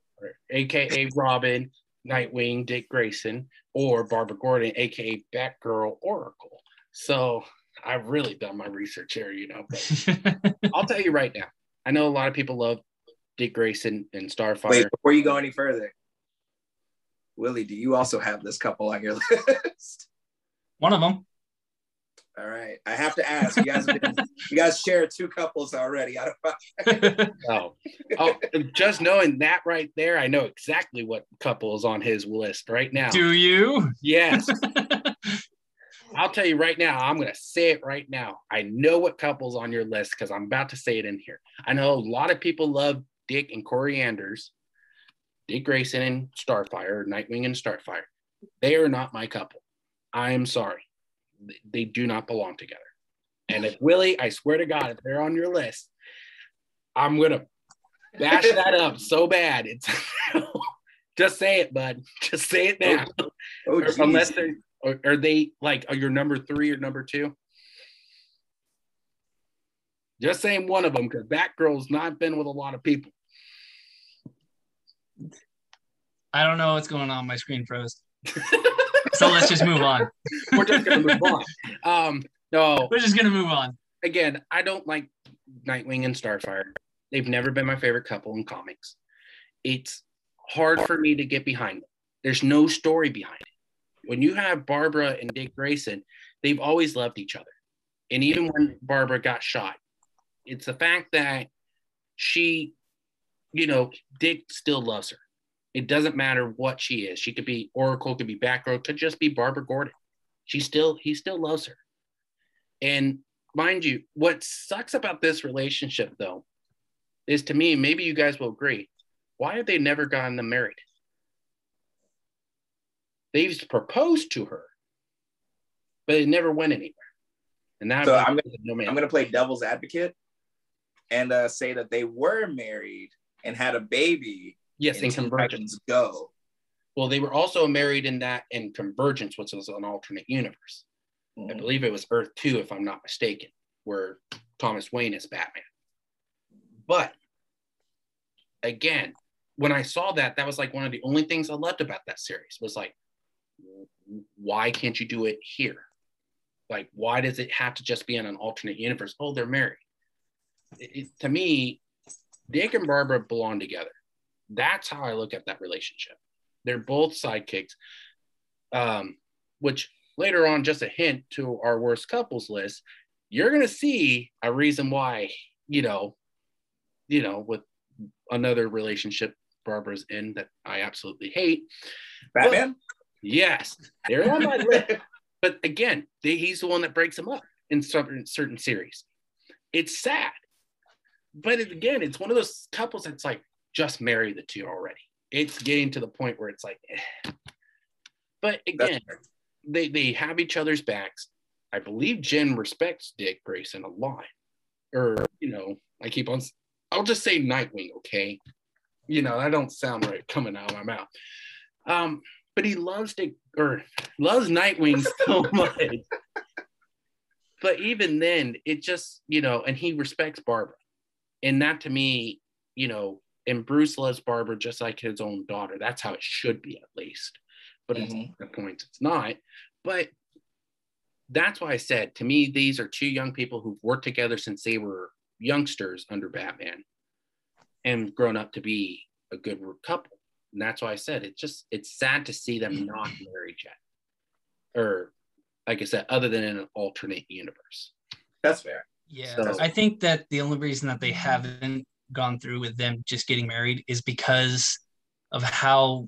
[SPEAKER 1] AKA Robin, Nightwing, Dick Grayson, or Barbara Gordon, AKA Batgirl Oracle. So I've really done my research here, you know. But I'll tell you right now, I know a lot of people love Dick Grayson and Starfire.
[SPEAKER 3] Wait, before you go any further, Willie, do you also have this couple on your list?
[SPEAKER 2] One of them.
[SPEAKER 3] All right, I have to ask. You guys, been, you guys share two couples already. I don't.
[SPEAKER 1] Oh, oh, just knowing that right there, I know exactly what couple is on his list right now.
[SPEAKER 2] Do you?
[SPEAKER 1] Yes. I'll tell you right now, I'm going to say it right now. I know what couple's on your list because I'm about to say it in here. I know a lot of people love Dick and Koriand'r, Dick Grayson and Starfire, Nightwing and Starfire. They are not my couple. I am sorry. They- do not belong together. And if Willie, I swear to God, if they're on your list, I'm going to bash that up so bad. It's just say it, bud. Just say it now.
[SPEAKER 3] Oh,
[SPEAKER 1] oh
[SPEAKER 3] Or
[SPEAKER 1] unless they're are, are they like are your number three or number two? Just saying one of them because Batgirl's not been with a lot of people.
[SPEAKER 2] I don't know what's going on. My screen froze. so let's just move on.
[SPEAKER 1] We're just gonna move on. Um, no,
[SPEAKER 2] We're just gonna move on.
[SPEAKER 1] again, I don't like Nightwing and Starfire. They've never been my favorite couple in comics. It's hard for me to get behind them. There's no story behind it. when you have Barbara and Dick Grayson, they've always loved each other. And even when Barbara got shot, it's the fact that she, you know, Dick still loves her. It doesn't matter what she is. She could be Oracle, could be Batgirl, could just be Barbara Gordon. She still, he still loves her. And mind you, what sucks about this relationship though, is to me, maybe you guys will agree. Why have they never gotten them married? They've proposed to her, but it never went anywhere. And now
[SPEAKER 3] so I'm I'm gonna play devil's advocate and uh, say that they were married and had a baby.
[SPEAKER 1] Yes, in, in Convergence.
[SPEAKER 3] Go.
[SPEAKER 1] Well, they were also married in that in Convergence, which was an alternate universe. Mm-hmm. I believe it was Earth 2, if I'm not mistaken, where Thomas Wayne is Batman. But again, when I saw that, that was like one of the only things I loved about that series was like, why can't you do it here? Like, why does it have to just be in an alternate universe? Oh, they're married. It, it, to me, Dick and Barbara belong together. That's how I look at that relationship. They're both sidekicks, um, which later on, just a hint to our worst couples list, you're going to see a reason why, you know, you know, with another relationship Barbara's in that I absolutely hate.
[SPEAKER 3] Batman? But,
[SPEAKER 1] yes, they're on my list. But again, they, he's the one that breaks them up in certain, certain series. It's sad. But it, again, it's one of those couples that's like, just marry the two already. It's getting to the point where it's like, eh. but again, they, they have each other's backs. I believe Jen respects Dick Grayson a lot. Or, you know, I keep on, I'll just say Nightwing, okay? You know, that don't sound right coming out of my mouth. Um, but he loves Dick or loves Nightwing so much. but even then, it just, you know, and he respects Barbara. And that to me, you know, and Bruce loves Barbara just like his own daughter. That's how it should be, at least. But mm-hmm. at points, it's not. But that's why I said to me, these are two young people who've worked together since they were youngsters under Batman and grown up to be a good couple. And that's why I said it's just it's sad to see them not married yet. Or like I said, other than in an alternate universe.
[SPEAKER 3] That's fair.
[SPEAKER 2] Yeah. So, I think that the only reason that they haven't gone through with them just getting married is because of how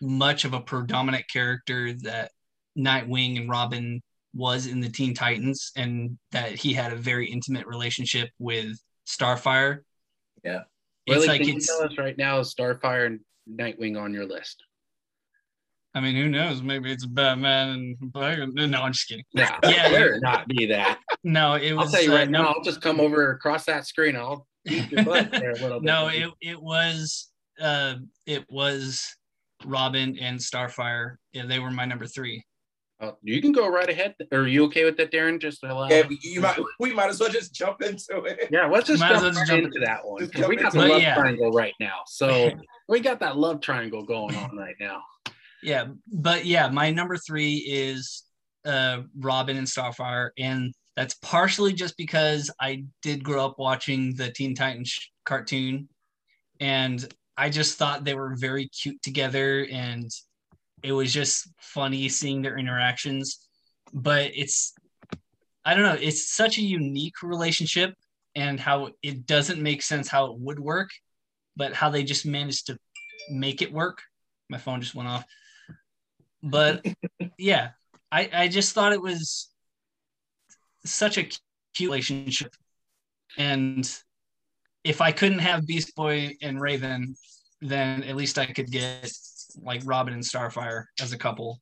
[SPEAKER 2] much of a predominant character that Nightwing and Robin was in the Teen Titans and that he had a very intimate relationship with Starfire.
[SPEAKER 3] Yeah.
[SPEAKER 1] It's really, like can it's, you tell us right now is Starfire and Nightwing on your list?
[SPEAKER 2] I mean, who knows? Maybe it's Batman and no, I'm just kidding.
[SPEAKER 1] Nah, yeah, it not be that.
[SPEAKER 2] No, it was.
[SPEAKER 1] I'll tell you right uh, now. No, I'll just come over across that screen. I'll
[SPEAKER 2] no, it, it was uh, it was Robin and Starfire. Yeah, they were my number three.
[SPEAKER 1] Uh, you can go right ahead. Are you okay with that, Darren? Just allow.
[SPEAKER 3] Yeah, you might. We might as well just jump into it.
[SPEAKER 1] Yeah, let's just, jump, well just jump, into that one. We got the love yeah. triangle right now, so we got that love triangle going on right now.
[SPEAKER 2] Yeah, but yeah, my number three is uh, Robin and Starfire, and that's partially just because I did grow up watching the Teen Titans cartoon, and I just thought they were very cute together, and it was just funny seeing their interactions. But it's, I don't know, it's such a unique relationship, and how it doesn't make sense how it would work, but how they just managed to make it work. My phone just went off. But yeah, I, I just thought it was such a cute relationship. And if I couldn't have Beast Boy and Raven, then at least I could get like Robin and Starfire as a couple.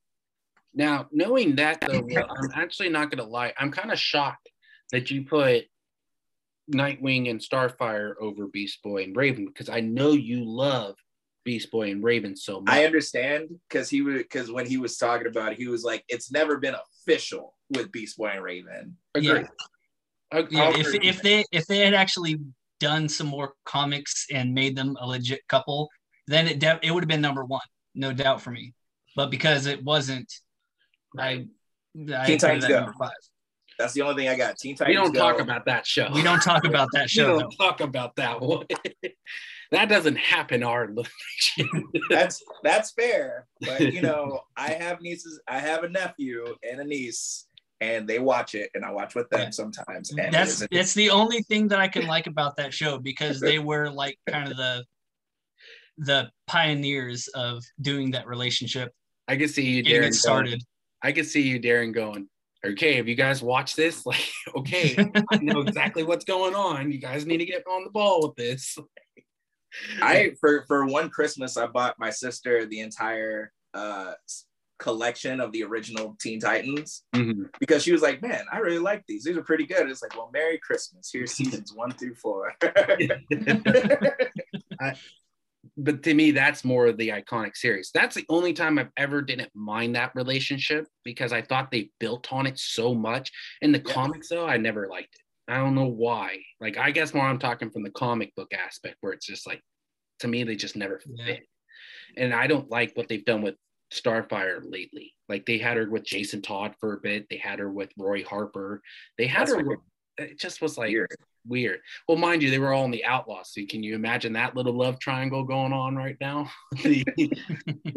[SPEAKER 1] Now, knowing that though, I'm actually not gonna lie, I'm kind of shocked that you put Nightwing and Starfire over Beast Boy and Raven because I know you love Beast Boy and Raven so much.
[SPEAKER 3] I understand because he was because when he was talking about it, he was like, it's never been official with Beast Boy and Raven.
[SPEAKER 2] Agree. Yeah. yeah if, if they if they had actually done some more comics and made them a legit couple, then it de- it would have been number one, no doubt for me. But because it wasn't, I,
[SPEAKER 3] I Teen Titans Go. Number five. That's the only thing I got. Teen Titans.
[SPEAKER 1] We don't
[SPEAKER 3] Go.
[SPEAKER 1] talk about that show.
[SPEAKER 2] We don't talk about that show.
[SPEAKER 1] we don't talk about that one. that doesn't happen our
[SPEAKER 3] that's that's fair. But you know, I have nieces, I have a nephew and a niece, and they watch it, and I watch with them sometimes. And
[SPEAKER 2] That's
[SPEAKER 3] is-
[SPEAKER 2] that's the only thing that I can like about that show because they were like kind of the the pioneers of doing that relationship,
[SPEAKER 1] I can see you,
[SPEAKER 2] getting
[SPEAKER 1] Darren.
[SPEAKER 2] it started.
[SPEAKER 1] Going, I can see you, Darren, going. Okay, have you guys watched this? Like, okay, I know exactly what's going on. You guys need to get on the ball with this.
[SPEAKER 3] I for for one Christmas, I bought my sister the entire uh collection of the original Teen Titans
[SPEAKER 1] Mhm.
[SPEAKER 3] because she was like, "Man, I really like these. These are pretty good." It's like, "Well, Merry Christmas. Here's seasons one through four.
[SPEAKER 1] but to me, that's more of the iconic series. That's the only time I've ever didn't mind that relationship because I thought they built on it so much. In the
[SPEAKER 3] Yeah.
[SPEAKER 1] comics, though, I never liked it. I don't know why. Like, I guess more I'm talking from the comic book aspect where it's just like, to me, they just never
[SPEAKER 2] Yeah.
[SPEAKER 1] fit. And I don't like what they've done with Starfire lately. Like, they had her with Jason Todd for a bit, they had her with Roy Harper, they had
[SPEAKER 3] That's
[SPEAKER 1] her.
[SPEAKER 3] weird.
[SPEAKER 1] It just was like
[SPEAKER 3] Weird.
[SPEAKER 1] weird. Well, mind you, they were all in the Outlaws. So can you imagine that little love triangle going on right now? The-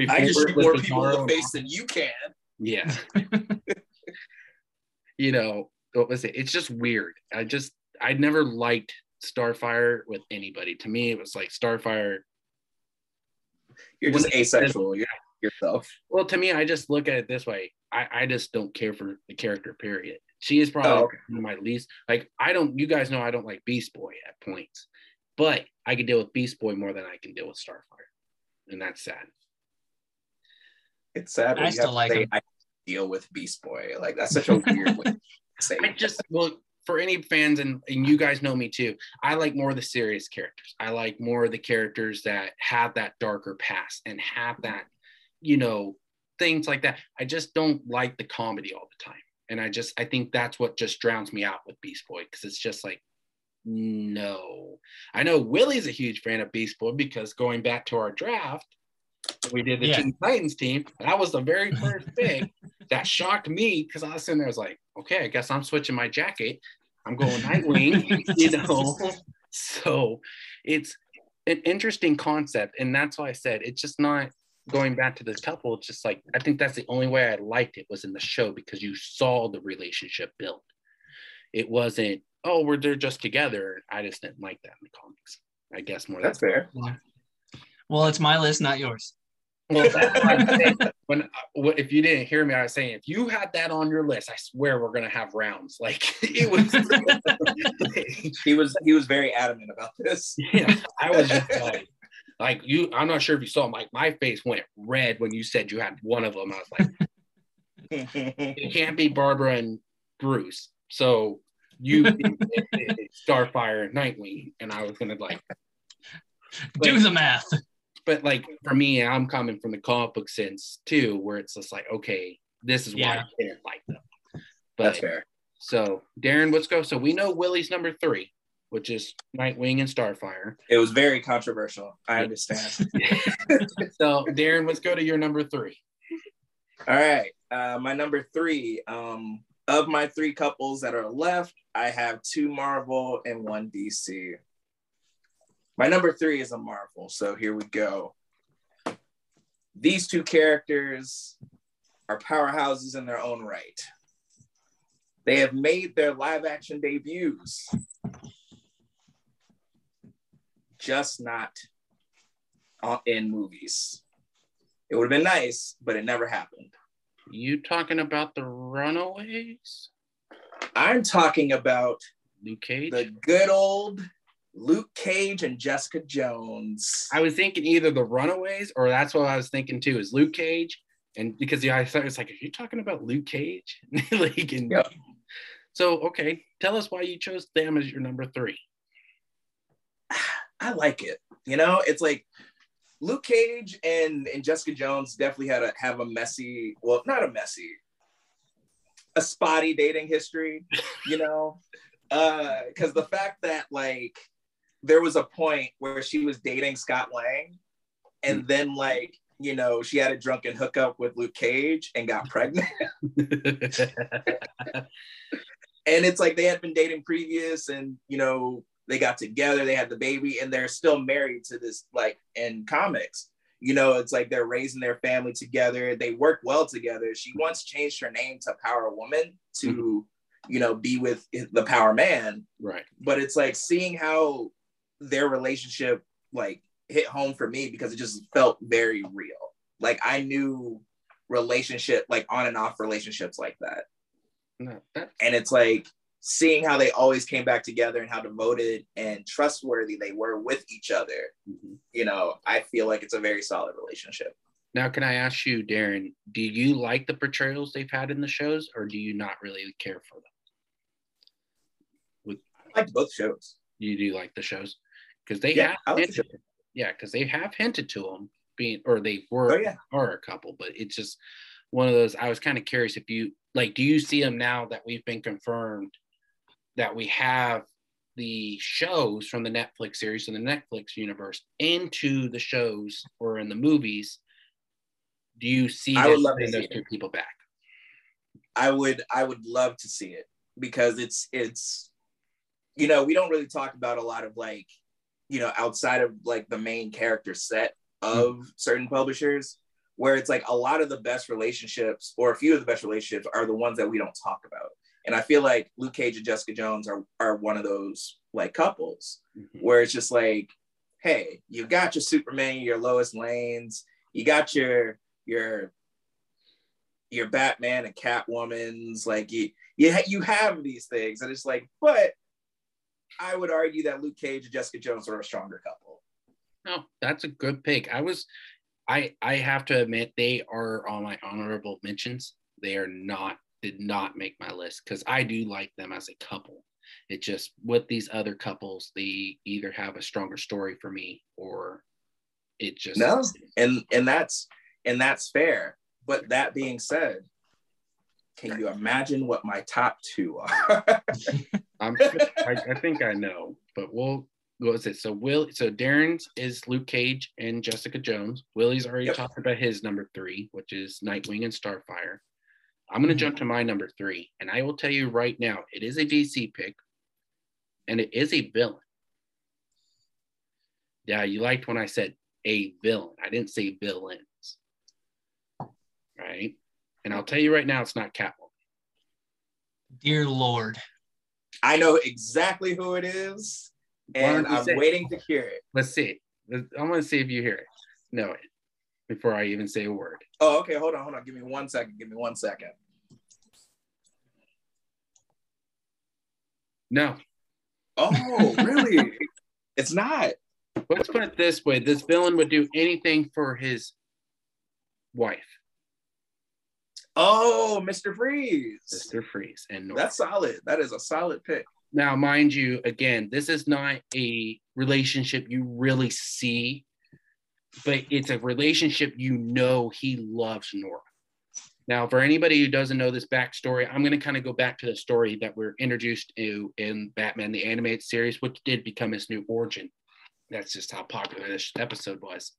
[SPEAKER 3] I can
[SPEAKER 1] before
[SPEAKER 3] shoot more people in the face than you can.
[SPEAKER 1] Yeah. you know, what was it? It's just weird. I just, I never liked Starfire with anybody. To me, it was like Starfire.
[SPEAKER 3] You're just asexual. You're yourself.
[SPEAKER 1] Well, to me, I just look at it this way. I, I just don't care for the character, period. She is oh, probably
[SPEAKER 3] Oh, okay.
[SPEAKER 1] one of my least, like, I don't, you guys know I don't like Beast Boy at points, but I can deal with Beast Boy more than I can deal with Starfire. And that's sad.
[SPEAKER 3] It's sad.
[SPEAKER 2] I still like
[SPEAKER 3] say,
[SPEAKER 2] him.
[SPEAKER 3] I deal with Beast Boy. Like that's such a weird way to say.
[SPEAKER 1] I just well for any fans and, and you guys know me too. I like more of the serious characters. I like more of the characters that have that darker past and have that, you know, things like that. I just don't like the comedy all the time. And I just I think that's what just drowns me out with Beast Boy because it's just like no. I know Willie's a huge fan of Beast Boy because going back to our draft, we did the
[SPEAKER 2] Yeah.
[SPEAKER 1] Teen Titans team. That was the very first pick that shocked me because I was sitting there, I was like, okay, I guess I'm switching my jacket. I'm going Nightwing, you know. So it's an interesting concept. And that's why I said it's just not going back to the couple. It's just like, I think that's the only way I liked it was in the show because you saw the relationship built. It wasn't, oh, we're they're just together. I just didn't like that in the comics. I guess more
[SPEAKER 3] That's fair.
[SPEAKER 2] Well, it's my list, not yours.
[SPEAKER 1] Well, that's why I'm saying, when uh, if you didn't hear me, I was saying if you had that on your list, I swear we're gonna have rounds. Like it was.
[SPEAKER 3] He was he was very adamant about this.
[SPEAKER 1] yeah, I was just like, like you. I'm not sure if you saw. Like my face went red when you said you had one of them. I was like, it can't be Barbara and Bruce. So you Starfire and Nightwing, and I was gonna like
[SPEAKER 2] Do the math.
[SPEAKER 1] But like for me, I'm coming from the comic book sense too, where it's just like, okay, this is why I didn't like them. But
[SPEAKER 3] That's fair.
[SPEAKER 1] so Darren, let's go. So we know Willie's number three, which is Nightwing and Starfire.
[SPEAKER 3] It was very controversial. I understand.
[SPEAKER 1] So Darren, let's go to your number three.
[SPEAKER 3] All right. Uh, my number three. Um, of my three couples that are left, I have two Marvel and one DC. My number three is a Marvel. So here we go. These two characters are powerhouses in their own right. They have made their live action debuts, just not in movies. It would have been nice, but it never happened.
[SPEAKER 1] You talking about the Runaways?
[SPEAKER 3] I'm talking about
[SPEAKER 1] Luke Cage?
[SPEAKER 3] the good old Luke Cage and Jessica Jones.
[SPEAKER 1] I was thinking either the Runaways or that's what I was thinking too, is Luke Cage. And because yeah, I thought it's like, are you talking about Luke Cage? like and
[SPEAKER 3] Yep.
[SPEAKER 1] so okay, tell us why you chose them as your number three.
[SPEAKER 3] I like it. You know, it's like Luke Cage and, and Jessica Jones definitely had a have a messy, well, not a messy, a spotty dating history, you know. Uh, because the fact that like there was a point where she was dating Scott Lang, and then like you know she had a drunken hookup with Luke Cage and got pregnant. and it's like they had been dating previous and you know they got together they had the baby and they're still married to this like in comics you know, it's like they're raising their family together. They work well together. She once changed her name to Power Woman to, mm-hmm. you know, be with the Power Man.
[SPEAKER 1] Right.
[SPEAKER 3] But it's like seeing how their relationship like hit home for me because it just felt very real. Like I knew relationship, like on and off relationships like that.
[SPEAKER 1] No,
[SPEAKER 3] and it's like seeing how they always came back together and how devoted and trustworthy they were with each other, mm-hmm. you know, I feel like it's a very solid relationship.
[SPEAKER 1] Now, can I ask you, Darren, do you like the portrayals they've had in the shows or do you not really care for them?
[SPEAKER 3] With, I like both shows.
[SPEAKER 1] You do like the shows? Because they yeah, have hinted, the yeah, because they have hinted to them being, or they were, oh, yeah. are a couple, but it's just one of those. I was kind of curious if you like, do you see them now that we've been confirmed that we have the shows from the Netflix series and the Netflix universe into the shows or in the movies, do you see
[SPEAKER 3] I would love to
[SPEAKER 1] those
[SPEAKER 3] two
[SPEAKER 1] people back?
[SPEAKER 3] I would I would love to see it because it's it's you know, we don't really talk about a lot of like, you know, outside of like the main character set of mm-hmm. certain publishers, where it's like a lot of the best relationships or a few of the best relationships are the ones that we don't talk about. And I feel like Luke Cage and Jessica Jones are are one of those like couples mm-hmm. where it's just like, hey, you got your Superman, your Lois Lanes, you got your your your Batman and Catwoman's, like you you, you have these things, and it's like, but I would argue that Luke Cage and Jessica Jones are a stronger couple.
[SPEAKER 1] No, that's a good pick. I was I I have to admit they are on my honorable mentions. They are not did not make my list because I do like them as a couple. It just with these other couples, they either have a stronger story for me or it just
[SPEAKER 3] no, and and that's and that's fair. But that being said, can you imagine what my top two are?
[SPEAKER 1] I'm, I, I think I know, but we'll what was it? So Will so Darren's is Luke Cage and Jessica Jones. Willie's already yep. talked about his number three, which is Nightwing and Starfire. I'm going to mm-hmm. jump to my number three, and I will tell you right now, it is a DC pick, and it is a villain. Yeah, you liked when I said a villain. I didn't say villains. Right? And I'll tell you right now, it's not Catwoman.
[SPEAKER 2] Dear Lord.
[SPEAKER 3] I know exactly who it is, and I'm say, waiting to hear it.
[SPEAKER 1] Let's see. I'm going to see if you hear it. Know it before I even say a word.
[SPEAKER 3] Oh, okay. Hold on, hold on. Give me one second. Give me one second.
[SPEAKER 1] No.
[SPEAKER 3] Oh, really? it's not.
[SPEAKER 1] Let's put it this way: this villain would do anything for his wife.
[SPEAKER 3] Oh, Mr. Freeze.
[SPEAKER 1] Mr. Freeze, and
[SPEAKER 3] Nora. that's solid. That is a solid pick.
[SPEAKER 1] Now, mind you, again, this is not a relationship you really see but it's a relationship you know he loves Nora. Now, for anybody who doesn't know this backstory, I'm going to kind of go back to the story that we're introduced to in Batman the Animated Series, which did become his new origin. That's just how popular this episode was.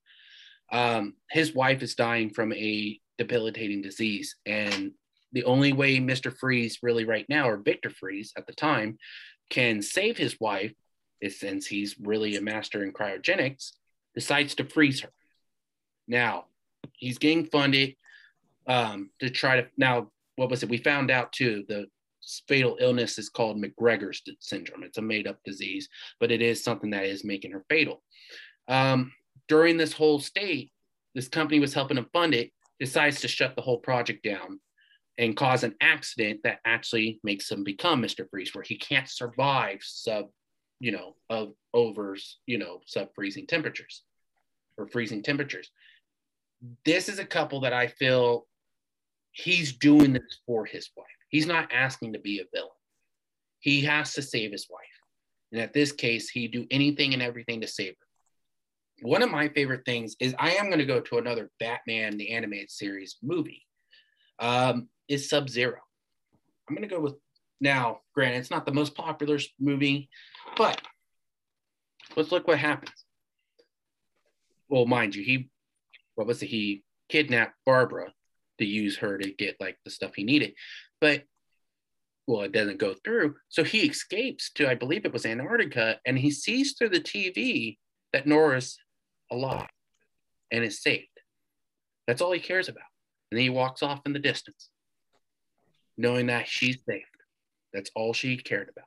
[SPEAKER 1] Um, his wife is dying from a debilitating disease, and the only way Mr. Freeze really right now, or Victor Fries at the time, can save his wife is since he's really a master in cryogenics, decides to freeze her. Now, he's getting funded um, to try to. Now, what was it? We found out too the fatal illness is called McGregor's syndrome. It's a made up disease, but it is something that is making her fatal. Um, during this whole state, this company was helping him fund it, decides to shut the whole project down and cause an accident that actually makes him become Mr. Freeze, where he can't survive sub, you know, of overs, you know, sub freezing temperatures or freezing temperatures. This is a couple that I feel he's doing this for his wife. He's not asking to be a villain. He has to save his wife. And at this case, he'd do anything and everything to save her. One of my favorite things is I am going to go to another Batman the animated series movie. Um, is Sub Zero. I'm going to go with now. Granted, it's not the most popular movie, but let's look what happens well, mind you, he what was it? He kidnapped Barbara to use her to get like the stuff he needed, but well, it doesn't go through. So he escapes to, I believe it was Antarctica, and he sees through the TV that Nora's alive. and is saved. That's all he cares about. And then he walks off in the distance, knowing that she's saved. That's all she cared about.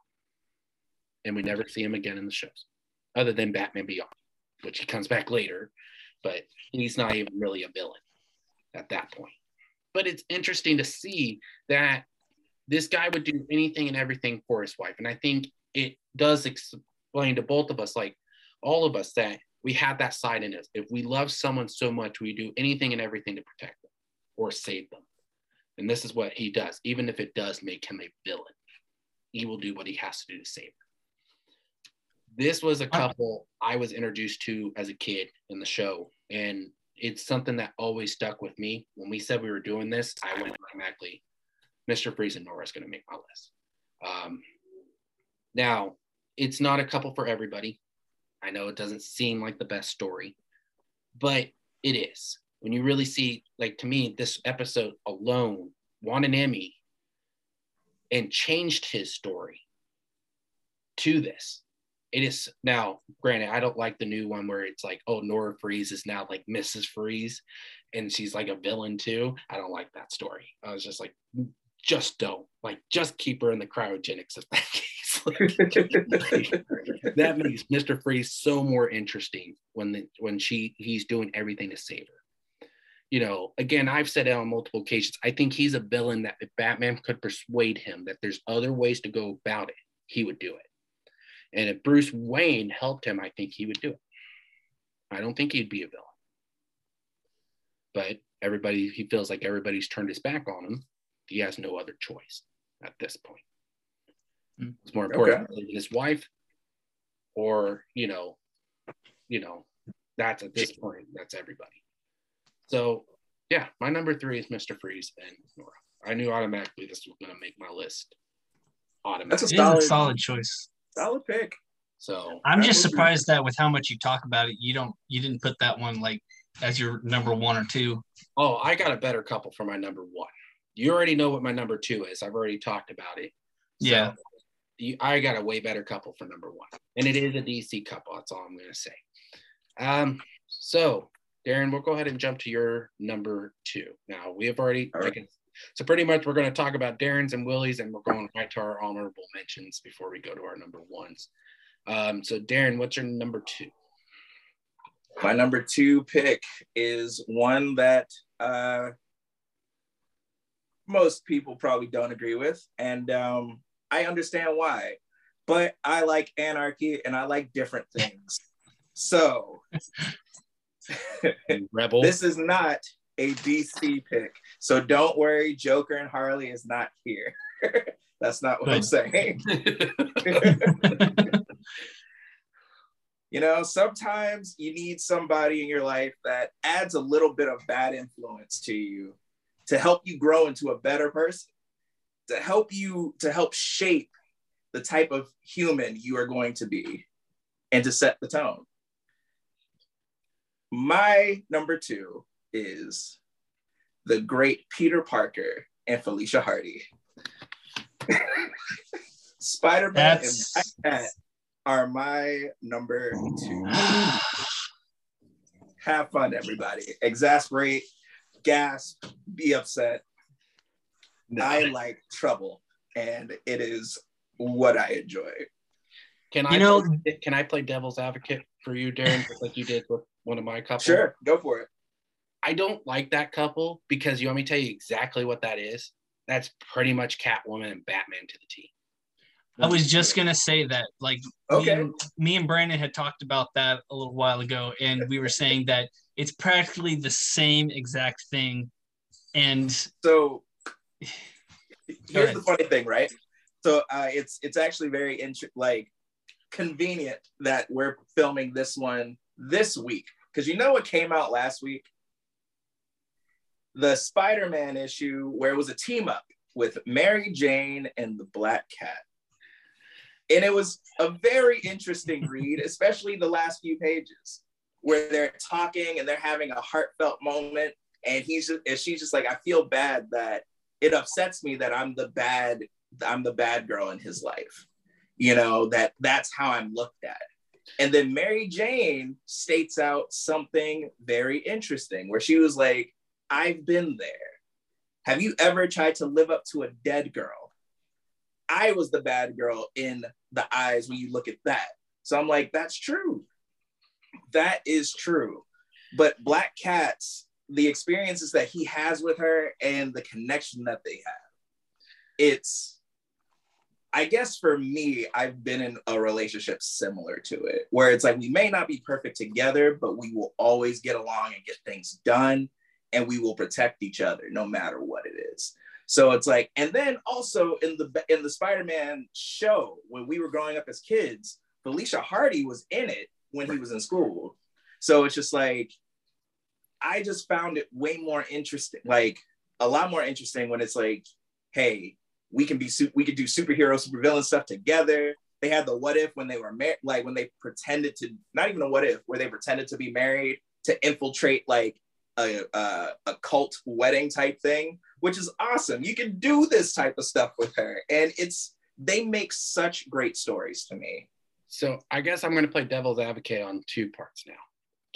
[SPEAKER 1] And we never see him again in the shows, other than Batman Beyond, which he comes back later, but he's not even really a villain at that point. But it's interesting to see that this guy would do anything and everything for his wife. And I think it does explain to both of us, like all of us, that we have that side in us. If we love someone so much, we do anything and everything to protect them or save them. And this is what he does, even if it does make him a villain. He will do what he has to do to save her. This was a couple I was introduced to as a kid in the show, and it's something that always stuck with me. When we said we were doing this, I went automatically, Mr. Freeze and Nora is going to make my list. Um, now, it's not a couple for everybody. I know it doesn't seem like the best story, but it is. When you really see, like to me, this episode alone won an Emmy and changed his story to this. It is now, granted, I don't like the new one where it's like, oh, Nora Fries is now like Mrs. Freeze and she's like a villain too. I don't like that story. I was just like, just don't like just keep her in the cryogenics if that case. that makes Mr. Freeze so more interesting when the, when she he's doing everything to save her. You know, again, I've said it on multiple occasions. I think he's a villain that if Batman could persuade him that there's other ways to go about it, he would do it. And if Bruce Wayne helped him, I think he would do it. I don't think he'd be a villain. But everybody, he feels like everybody's turned his back on him. He has no other choice at this point. Mm. It's more important okay. his wife, or you know, you know, that's at this point, that's everybody. So yeah, my number three is Mr. Freeze and Nora. I knew automatically this was gonna make my list.
[SPEAKER 2] Automatically. That's a solid, solid choice.
[SPEAKER 3] Solid pick.
[SPEAKER 1] So
[SPEAKER 2] I'm just surprised that with how much you talk about it, you don't you didn't put that one like as your number one or two.
[SPEAKER 1] Oh, I got a better couple for my number one. You already know what my number two is. I've already talked about it.
[SPEAKER 2] So yeah.
[SPEAKER 1] You, I got a way better couple for number one, and it is a DC couple. That's all I'm going to say. Um, so Darren, we'll go ahead and jump to your number two. Now we have already right. so pretty much we're going to talk about Darren's and Willie's, and we're going right to our honorable mentions before we go to our number ones. Um, so Darren, what's your number two?
[SPEAKER 3] My number two pick is one that uh, most people probably don't agree with, and um, I understand why. But I like anarchy and I like different things. So
[SPEAKER 1] Rebel.
[SPEAKER 3] this is not a DC pick. So don't worry, Joker and Harley is not here. That's not what I'm saying. you know, sometimes you need somebody in your life that adds a little bit of bad influence to you to help you grow into a better person, to help you, to help shape the type of human you are going to be, and to set the tone. My number two is the great Peter Parker and Felicia Hardy. Spider Man and Black Cat are my number two. Have fun, everybody. Exasperate, gasp, be upset. No. I like trouble, and it is what I enjoy.
[SPEAKER 1] Can I, know, play, can I play devil's advocate for you, Darren, just like you did with one of my couples?
[SPEAKER 3] Sure, go for it.
[SPEAKER 1] I don't like that couple because you want me to tell you exactly what that is? That's pretty much Catwoman and Batman to the T.
[SPEAKER 2] I was just gonna say that, like, okay. me, and, me and Brandon had talked about that a little while ago, and we were saying that it's practically the same exact thing. And
[SPEAKER 3] so, here's the funny thing, right? So uh, it's it's actually very int- like convenient that we're filming this one this week. Because you know what came out last week? The spider-man issue where it was a team up with mary jane and the black cat. And it was a very interesting read, especially the last few pages where they're talking and they're having a heartfelt moment. And he's just, and she's just like, I feel bad that it upsets me that I'm the bad, I'm the bad girl in his life. You know, that that's how I'm looked at. And then Mary Jane states out something very interesting where she was like, I've been there. Have you ever tried to live up to a dead girl? I was the bad girl in the eyes when you look at that. So I'm like, that's true. That is true. But Black Cats, the experiences that he has with her and the connection that they have, it's I guess for me, I've been in a relationship similar to it, where it's like we may not be perfect together, but we will always get along and get things done, and we will protect each other no matter what it is. So it's like, and then also in the in the Spider-Man show when we were growing up as kids, Felicia Hardy was in it when he was in school. So it's just like, I just found it way more interesting, like a lot more interesting when it's like, hey, we can be we could do superhero supervillain stuff together. They had the what if when they were married like when they pretended to not even a what if where they pretended to be married to infiltrate like a, a, a cult wedding type thing which is awesome. You can do this type of stuff with her. And it's they make such great stories to me
[SPEAKER 1] so i guess i'm going to play devil's advocate on two parts now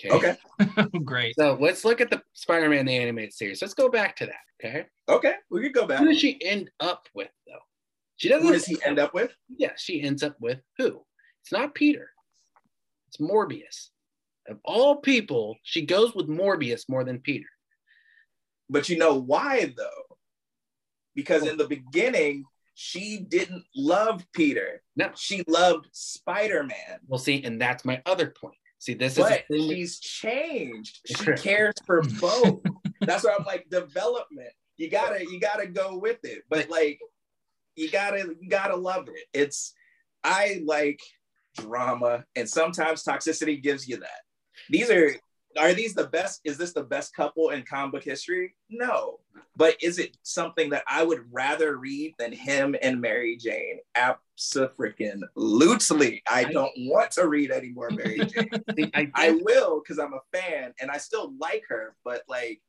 [SPEAKER 3] Okay.
[SPEAKER 2] Okay. Great.
[SPEAKER 1] So let's look at the Spider-Man the animated series. Let's go back to that. Okay.
[SPEAKER 3] Okay. We could go back.
[SPEAKER 1] Who does she end up with though? She doesn't.
[SPEAKER 3] Who does he end up with?
[SPEAKER 1] Yeah, she ends up with who? It's not Peter. It's Morbius. Of all people, she goes with Morbius more than Peter.
[SPEAKER 3] But you know why though? Because oh. in the beginning, she didn't love Peter.
[SPEAKER 1] No.
[SPEAKER 3] She loved Spider-Man.
[SPEAKER 1] Well, see, and that's my other point. See, this
[SPEAKER 3] but
[SPEAKER 1] is
[SPEAKER 3] she's changed. She cares for both. That's why I'm like development. You gotta you gotta go with it. But like you gotta you gotta love it. It's I like drama and sometimes toxicity gives you that. These are are these the best? Is this the best couple in comic book history? No. But is it something that I would rather read than him and Mary Jane? Absolutely. I don't want to read any more Mary Jane. I, I will because I'm a fan and I still like her. But like,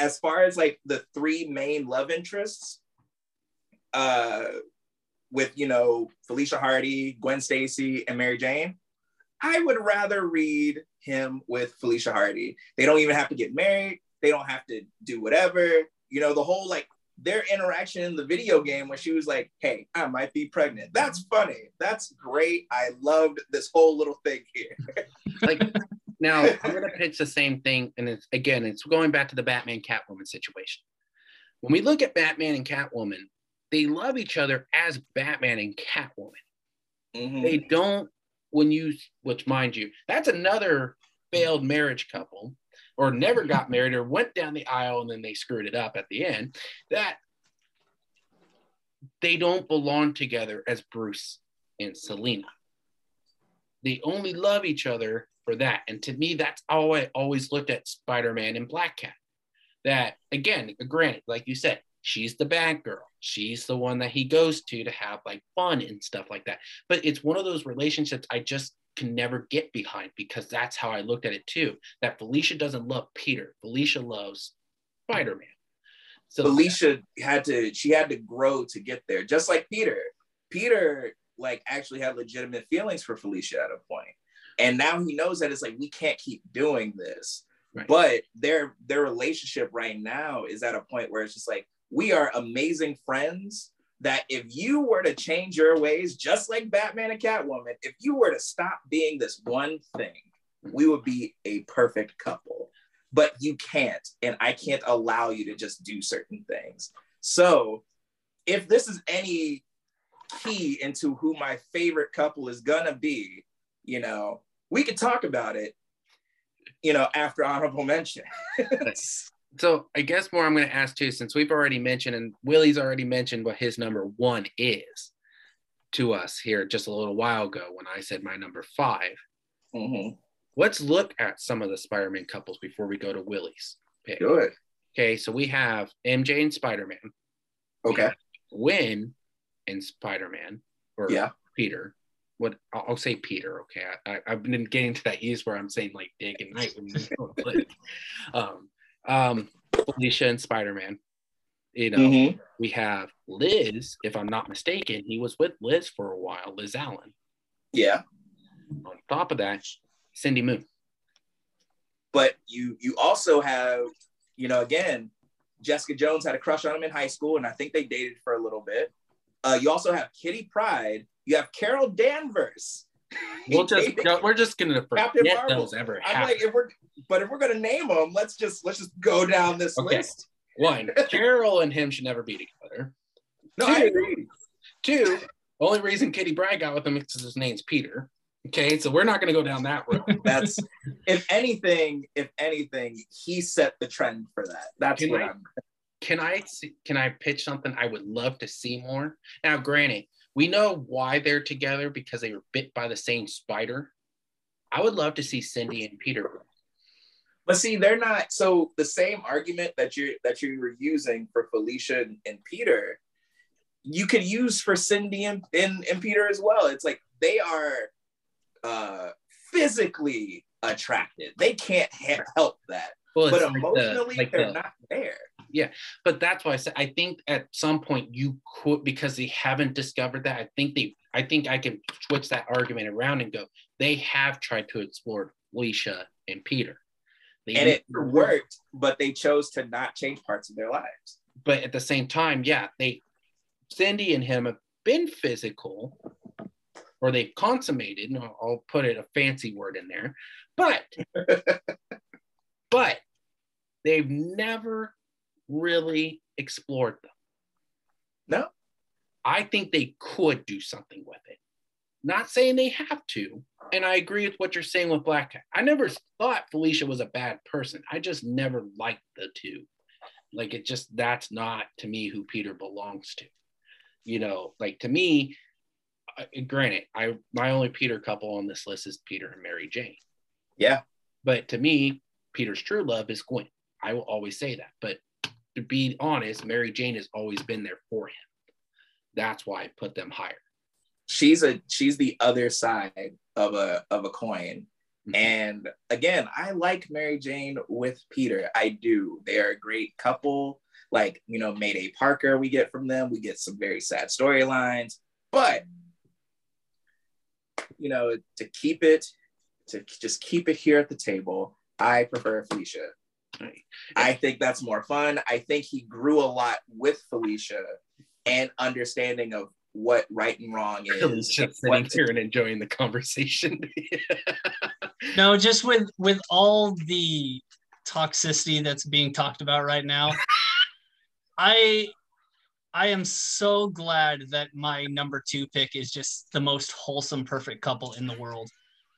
[SPEAKER 3] as far as like the three main love interests, uh, with you know Felicia Hardy, Gwen Stacy, and Mary Jane, I would rather read him with Felicia Hardy. They don't even have to get married. They don't have to do whatever. You know, the whole like their interaction in the video game when she was like, "Hey, I might be pregnant." That's funny. That's great. I loved this whole little thing here.
[SPEAKER 1] like now, I'm gonna pitch the same thing, and it's again, it's going back to the Batman Catwoman situation. When we look at Batman and Catwoman, they love each other as Batman and Catwoman. Mm-hmm. They don't when you, which mind you, that's another failed marriage couple or never got married or went down the aisle and then they screwed it up at the end, that they don't belong together as Bruce and Selina. They only love each other for that. And to me, that's how I always looked at Spider Man and Black Cat. That, again, granted, like you said, she's the bad girl. She's the one that he goes to to have like fun and stuff like that. But it's one of those relationships I just can never get behind because that's how I looked at it too. That Felicia doesn't love Peter. Felicia loves Spider-Man.
[SPEAKER 3] So Felicia had to she had to grow to get there, just like Peter. Peter like actually had legitimate feelings for Felicia at a. And now he knows that it's like we can't keep doing this. Right. But their their relationship right now is at a point where it's just like we are amazing friends that if you were to change your ways, just like Batman and Catwoman, if you were to stop being this one thing, we would be a perfect couple. But you can't, and I can't allow you to just do certain things. So, if this is any key into who my favorite couple is gonna be, you know, we could talk about it, you know, after honorable mention.
[SPEAKER 1] so I guess more I'm going to ask too, since we've already mentioned and Willie's already mentioned what his number one is to us here just a little while ago when I said my number 5 let mm-hmm. Let's look at some of the Spider-Man couples before we go to Willie's.
[SPEAKER 3] Pick. Good.
[SPEAKER 1] Okay, so we have MJ and Spider-Man.
[SPEAKER 3] Okay.
[SPEAKER 1] Gwen and Spider-Man, or
[SPEAKER 3] yeah.
[SPEAKER 1] Peter. What I'll say Peter. Okay, I, have been getting to that use where I'm saying like Dick and Knight. um, um, Felicia and Spider Man. You know, mm-hmm. we have Liz, if I'm not mistaken, he was with Liz for a while, Liz Allen.
[SPEAKER 3] Yeah.
[SPEAKER 1] On top of that, Cindy Moon.
[SPEAKER 3] But you you also have, you know, again, Jessica Jones had a crush on him in high school, and I think they dated for a little bit. Uh, you also have Kitty Pryde. You have Carol Danvers.
[SPEAKER 1] We'll just we're just gonna
[SPEAKER 3] Captain
[SPEAKER 1] forget
[SPEAKER 3] Marvel.
[SPEAKER 1] those ever
[SPEAKER 3] I'm like, if we're but if we're gonna name them, let's just let's just go down this
[SPEAKER 1] Okay.
[SPEAKER 3] list.
[SPEAKER 1] One, Carol and him should never be together.
[SPEAKER 3] No, I
[SPEAKER 1] Two.
[SPEAKER 3] agree.
[SPEAKER 1] Two, only reason Kitty Pryde got with him is because his name's Peter. Okay, so we're not gonna go down that road.
[SPEAKER 3] That's if anything, if anything, he set the trend for that. That's
[SPEAKER 1] Can
[SPEAKER 3] what
[SPEAKER 1] I-
[SPEAKER 3] I'm.
[SPEAKER 1] can I see, can I pitch something I would love to see more? Now, granted, we know why they're together because they were bit by the same spider. I would love to see Cindy and Peter.
[SPEAKER 3] But see, they're not. So the same argument that you that you were using for Felicia and, and Peter, you could use for Cindy and, and and Peter as well. It's like they are uh physically attracted. They can't ha- help that,
[SPEAKER 1] Well,
[SPEAKER 3] but
[SPEAKER 1] it's like the-
[SPEAKER 3] emotionally,
[SPEAKER 1] like
[SPEAKER 3] they're
[SPEAKER 1] the-
[SPEAKER 3] not there.
[SPEAKER 1] But that's why I said I think at some point you could because they haven't discovered that. I think they I think I can switch that argument around and go, they have tried to explore Felicia and Peter. They
[SPEAKER 3] And it worked, but they chose to not change parts of their lives.
[SPEAKER 1] but at the same time, yeah, they Cindy and him have been physical or they've consummated, and I'll, I'll put it a fancy word in there, but but they've never really explored them.
[SPEAKER 3] No.
[SPEAKER 1] I think they could do something with it. Not saying they have to. And I agree with what you're saying with Black Cat. I never thought Felicia was a bad person. I just never liked the two. Like it just that's not to me who Peter belongs to. You know, like to me, uh, granted, I my only Peter couple on this list is Peter and Mary Jane.
[SPEAKER 3] Yeah.
[SPEAKER 1] But to me, Peter's true love is Gwen. I will always say that. But be honest, Mary Jane has always been there for him. That's why I put them higher.
[SPEAKER 3] she's a she's the other side of a of a coin
[SPEAKER 1] Mhm.
[SPEAKER 3] and again i like mary jane with peter i do they're a great couple like you know mayday parker we get from them we get some very sad storylines but you know to keep it to just keep it here at the table i prefer felicia. I think that's more fun i think he grew a lot with felicia and understanding of what right and wrong is
[SPEAKER 1] Billy's just sitting
[SPEAKER 3] what-
[SPEAKER 1] here and enjoying the conversation.
[SPEAKER 2] No, just with with all the toxicity that's being talked about right now, I I am so glad that my number two pick is just the most wholesome, perfect couple in the world.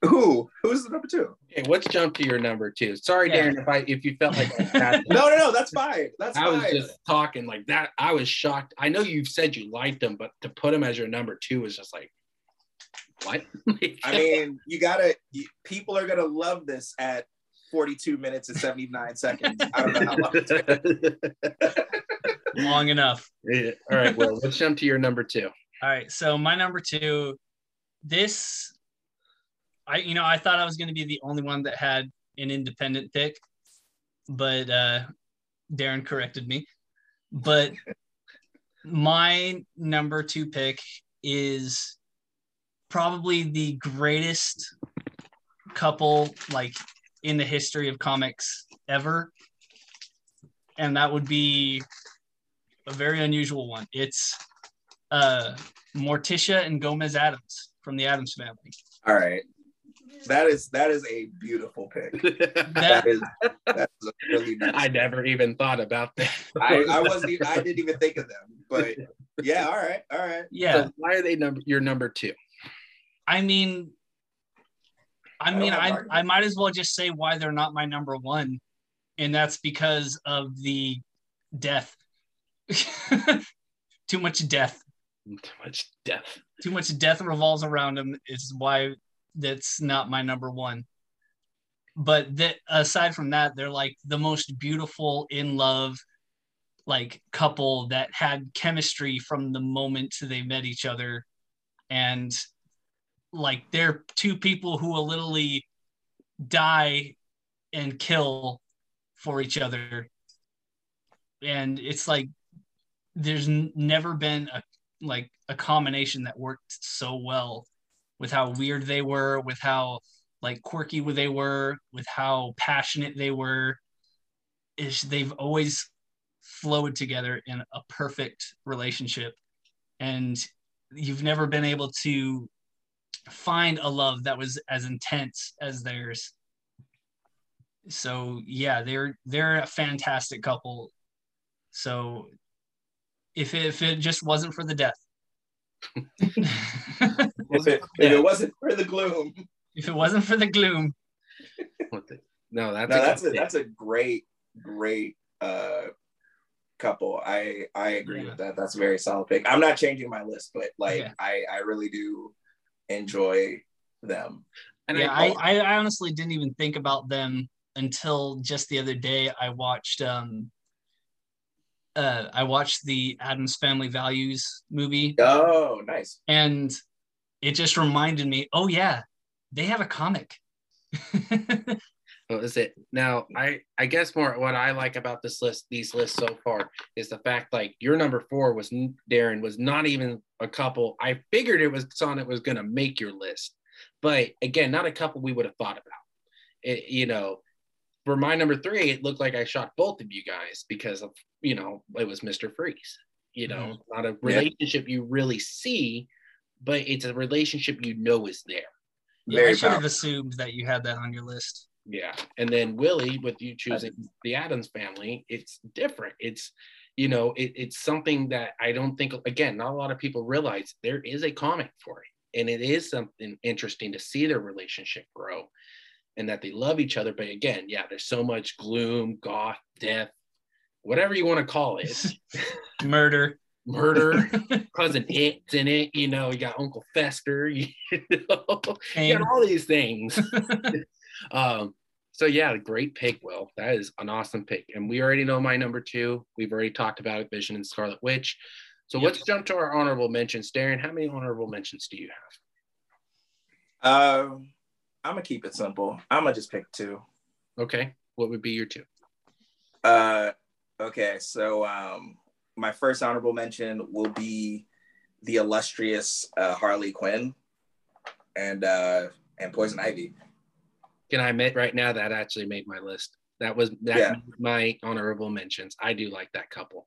[SPEAKER 3] Who? Who's the number two?
[SPEAKER 1] okay, let's jump to your number two. Sorry,
[SPEAKER 2] Yeah.
[SPEAKER 1] Darren, if I if you felt like I
[SPEAKER 3] No, no, no. That's fine. That's
[SPEAKER 1] I
[SPEAKER 3] fine.
[SPEAKER 1] was just talking like that. I was shocked. I know you've said you liked them, but to put them as your number two is just like, what?
[SPEAKER 3] I mean, you gotta. You, people are gonna love this at 42 minutes and 79 seconds. I don't know how long. It's
[SPEAKER 2] Long enough.
[SPEAKER 1] Yeah. All right. Well, let's jump to your number two.
[SPEAKER 2] All right. So my number two, this, I you know I thought I was going to be the only one that had an independent pick, but uh, Darren corrected me. But my number two pick is probably the greatest couple like in the history of comics ever, and that would be a very unusual one. It's uh Morticia and Gomez Addams from the Addams family.
[SPEAKER 3] All right. That is that is a beautiful pick.
[SPEAKER 2] That
[SPEAKER 3] That is that is a really nice.
[SPEAKER 1] I never even thought about that.
[SPEAKER 3] I, I wasn't. Even, I didn't even think of them. But yeah. All right. All right.
[SPEAKER 2] yeah,
[SPEAKER 1] So why are they number your number two?
[SPEAKER 2] I mean I
[SPEAKER 3] I
[SPEAKER 2] mean
[SPEAKER 3] have
[SPEAKER 2] I. I might as well just say why they're not my number 1 and that's because of the death. Too much death.
[SPEAKER 1] Too much death.
[SPEAKER 2] Too much death revolves around them is why that's not my number 1. But that aside from that they're like the most beautiful in love like couple that had chemistry from the moment they met each other. And like they're two people who will literally die and kill for each other. And it's like there's n- never been a like a combination that worked so well with how weird they were, with how like quirky they were, with how passionate they were. Is they've always flowed together in a perfect relationship, and you've never been able to find a love that was as intense as theirs. So yeah, they're they're a fantastic couple. So if it, if it just wasn't for the death,
[SPEAKER 3] if, it, if it wasn't for the gloom,
[SPEAKER 2] if it wasn't for the gloom,
[SPEAKER 1] no, that's
[SPEAKER 3] no,
[SPEAKER 1] a
[SPEAKER 3] that's a that's a great great uh couple. I I agree
[SPEAKER 2] Yeah.
[SPEAKER 3] with that. That's a very solid pick. I'm not changing my list, but like
[SPEAKER 2] Yeah.
[SPEAKER 3] I I really do enjoy them.
[SPEAKER 1] and
[SPEAKER 2] yeah,
[SPEAKER 1] I,
[SPEAKER 2] I, I honestly didn't even think about them until just the other day. I watched um uh I watched the Addams Family Values movie
[SPEAKER 3] Oh, nice.
[SPEAKER 2] and it just reminded me, oh yeah, they have a comic.
[SPEAKER 1] Oh, what was it? Now, I I guess more what I like about this list, these lists so far, is the fact like your number four was Darren was not even a couple. I figured it was someone that was going to make your list, but again, not a couple we would have thought about. It, you know, for my number three, it looked like I shot both of you guys because of you know it was Mister Freeze. You know, mm-hmm. not a relationship you really see, but it's a relationship you know is there.
[SPEAKER 2] Yeah, I
[SPEAKER 3] Very
[SPEAKER 2] should have assumed that you had that on your list.
[SPEAKER 1] Yeah. And then Willie, with you choosing the Addams family, it's different. It's, you know, it, it's something that I don't think, again, not a lot of people realize there is a comic for it. And it is something interesting to see their relationship grow and that they love each other. But again, yeah, there's so much gloom, goth, death, whatever you want to call it,
[SPEAKER 2] Murder.
[SPEAKER 1] Murder, cousin It's in it. You know, you got Uncle Fester, you know, you got all these things. um, so yeah, great pick, Will. That is an awesome pick. And we already know my number two. We've already talked about it, Vision and Scarlet Witch. So
[SPEAKER 2] Yep.
[SPEAKER 1] let's jump to our honorable mentions. Darren, how many honorable mentions do you have?
[SPEAKER 3] Um, I'm gonna keep it simple. I'm gonna just pick two.
[SPEAKER 1] Okay. What would be your two?
[SPEAKER 3] Uh, okay, so um, my first honorable mention will be the illustrious uh, Harley Quinn and uh, and Poison Ivy.
[SPEAKER 1] Can I admit right now that actually made my list? That was that
[SPEAKER 3] Yeah.
[SPEAKER 1] my honorable mentions. I do like that couple.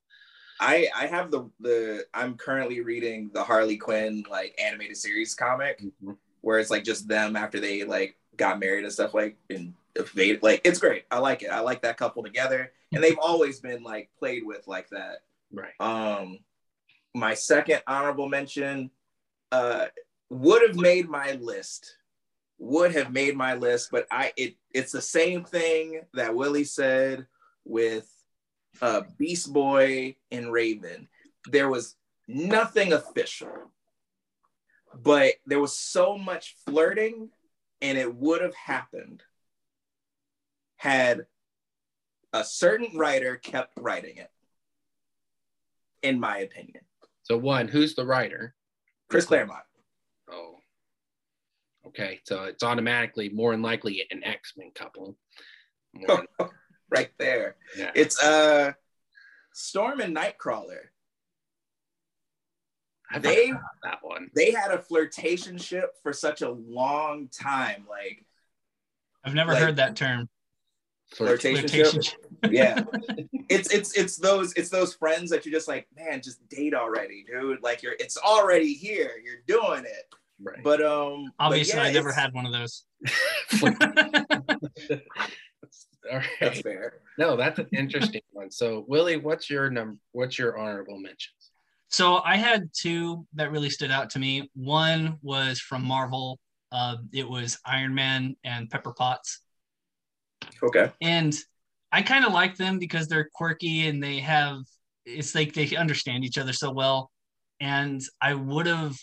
[SPEAKER 3] I I have the the I'm currently reading the Harley Quinn like animated series comic
[SPEAKER 1] Mhm.
[SPEAKER 3] where it's like just them after they like got married and stuff like and evaded. Like it's great. I like it. I like that couple together, and they've always been like played with like that.
[SPEAKER 1] Right.
[SPEAKER 3] Um, my second honorable mention uh, would have made my list. Would have made my list, but I it it's the same thing that Willie said with uh, Beast Boy and Raven. There was nothing official, but there was so much flirting, and it would have happened had a certain writer kept writing it. In my opinion,
[SPEAKER 1] So one, who's the writer?
[SPEAKER 3] Chris Claremont.
[SPEAKER 1] Oh. Okay. So it's automatically more than likely an X-Men couple. Than-
[SPEAKER 3] right there.
[SPEAKER 1] yeah.
[SPEAKER 3] It's uh Storm and Nightcrawler.
[SPEAKER 1] I
[SPEAKER 3] they-
[SPEAKER 1] forgot about that one.
[SPEAKER 3] They had a flirtationship for such a long time. Like
[SPEAKER 2] I've never
[SPEAKER 3] Like-
[SPEAKER 2] heard that term.
[SPEAKER 3] Flirtationship.
[SPEAKER 2] Flirtation.
[SPEAKER 3] yeah. it's it's it's those it's those friends that you're just like, man, just date already, dude. Like you're it's already here. You're doing it.
[SPEAKER 1] Right.
[SPEAKER 3] But um but
[SPEAKER 2] Obviously,
[SPEAKER 3] yeah,
[SPEAKER 2] I never had one of those.
[SPEAKER 1] All
[SPEAKER 3] that's fair.
[SPEAKER 1] No, that's an interesting one. So Willie, what's your number? What's your honorable mentions?
[SPEAKER 2] So I had two that really stood out to me. One was from Marvel. Uh, it was Iron Man and Pepper Potts,
[SPEAKER 3] Okay.
[SPEAKER 2] and I kind of like them because they're quirky and they have. It's like they understand each other so well, and I would have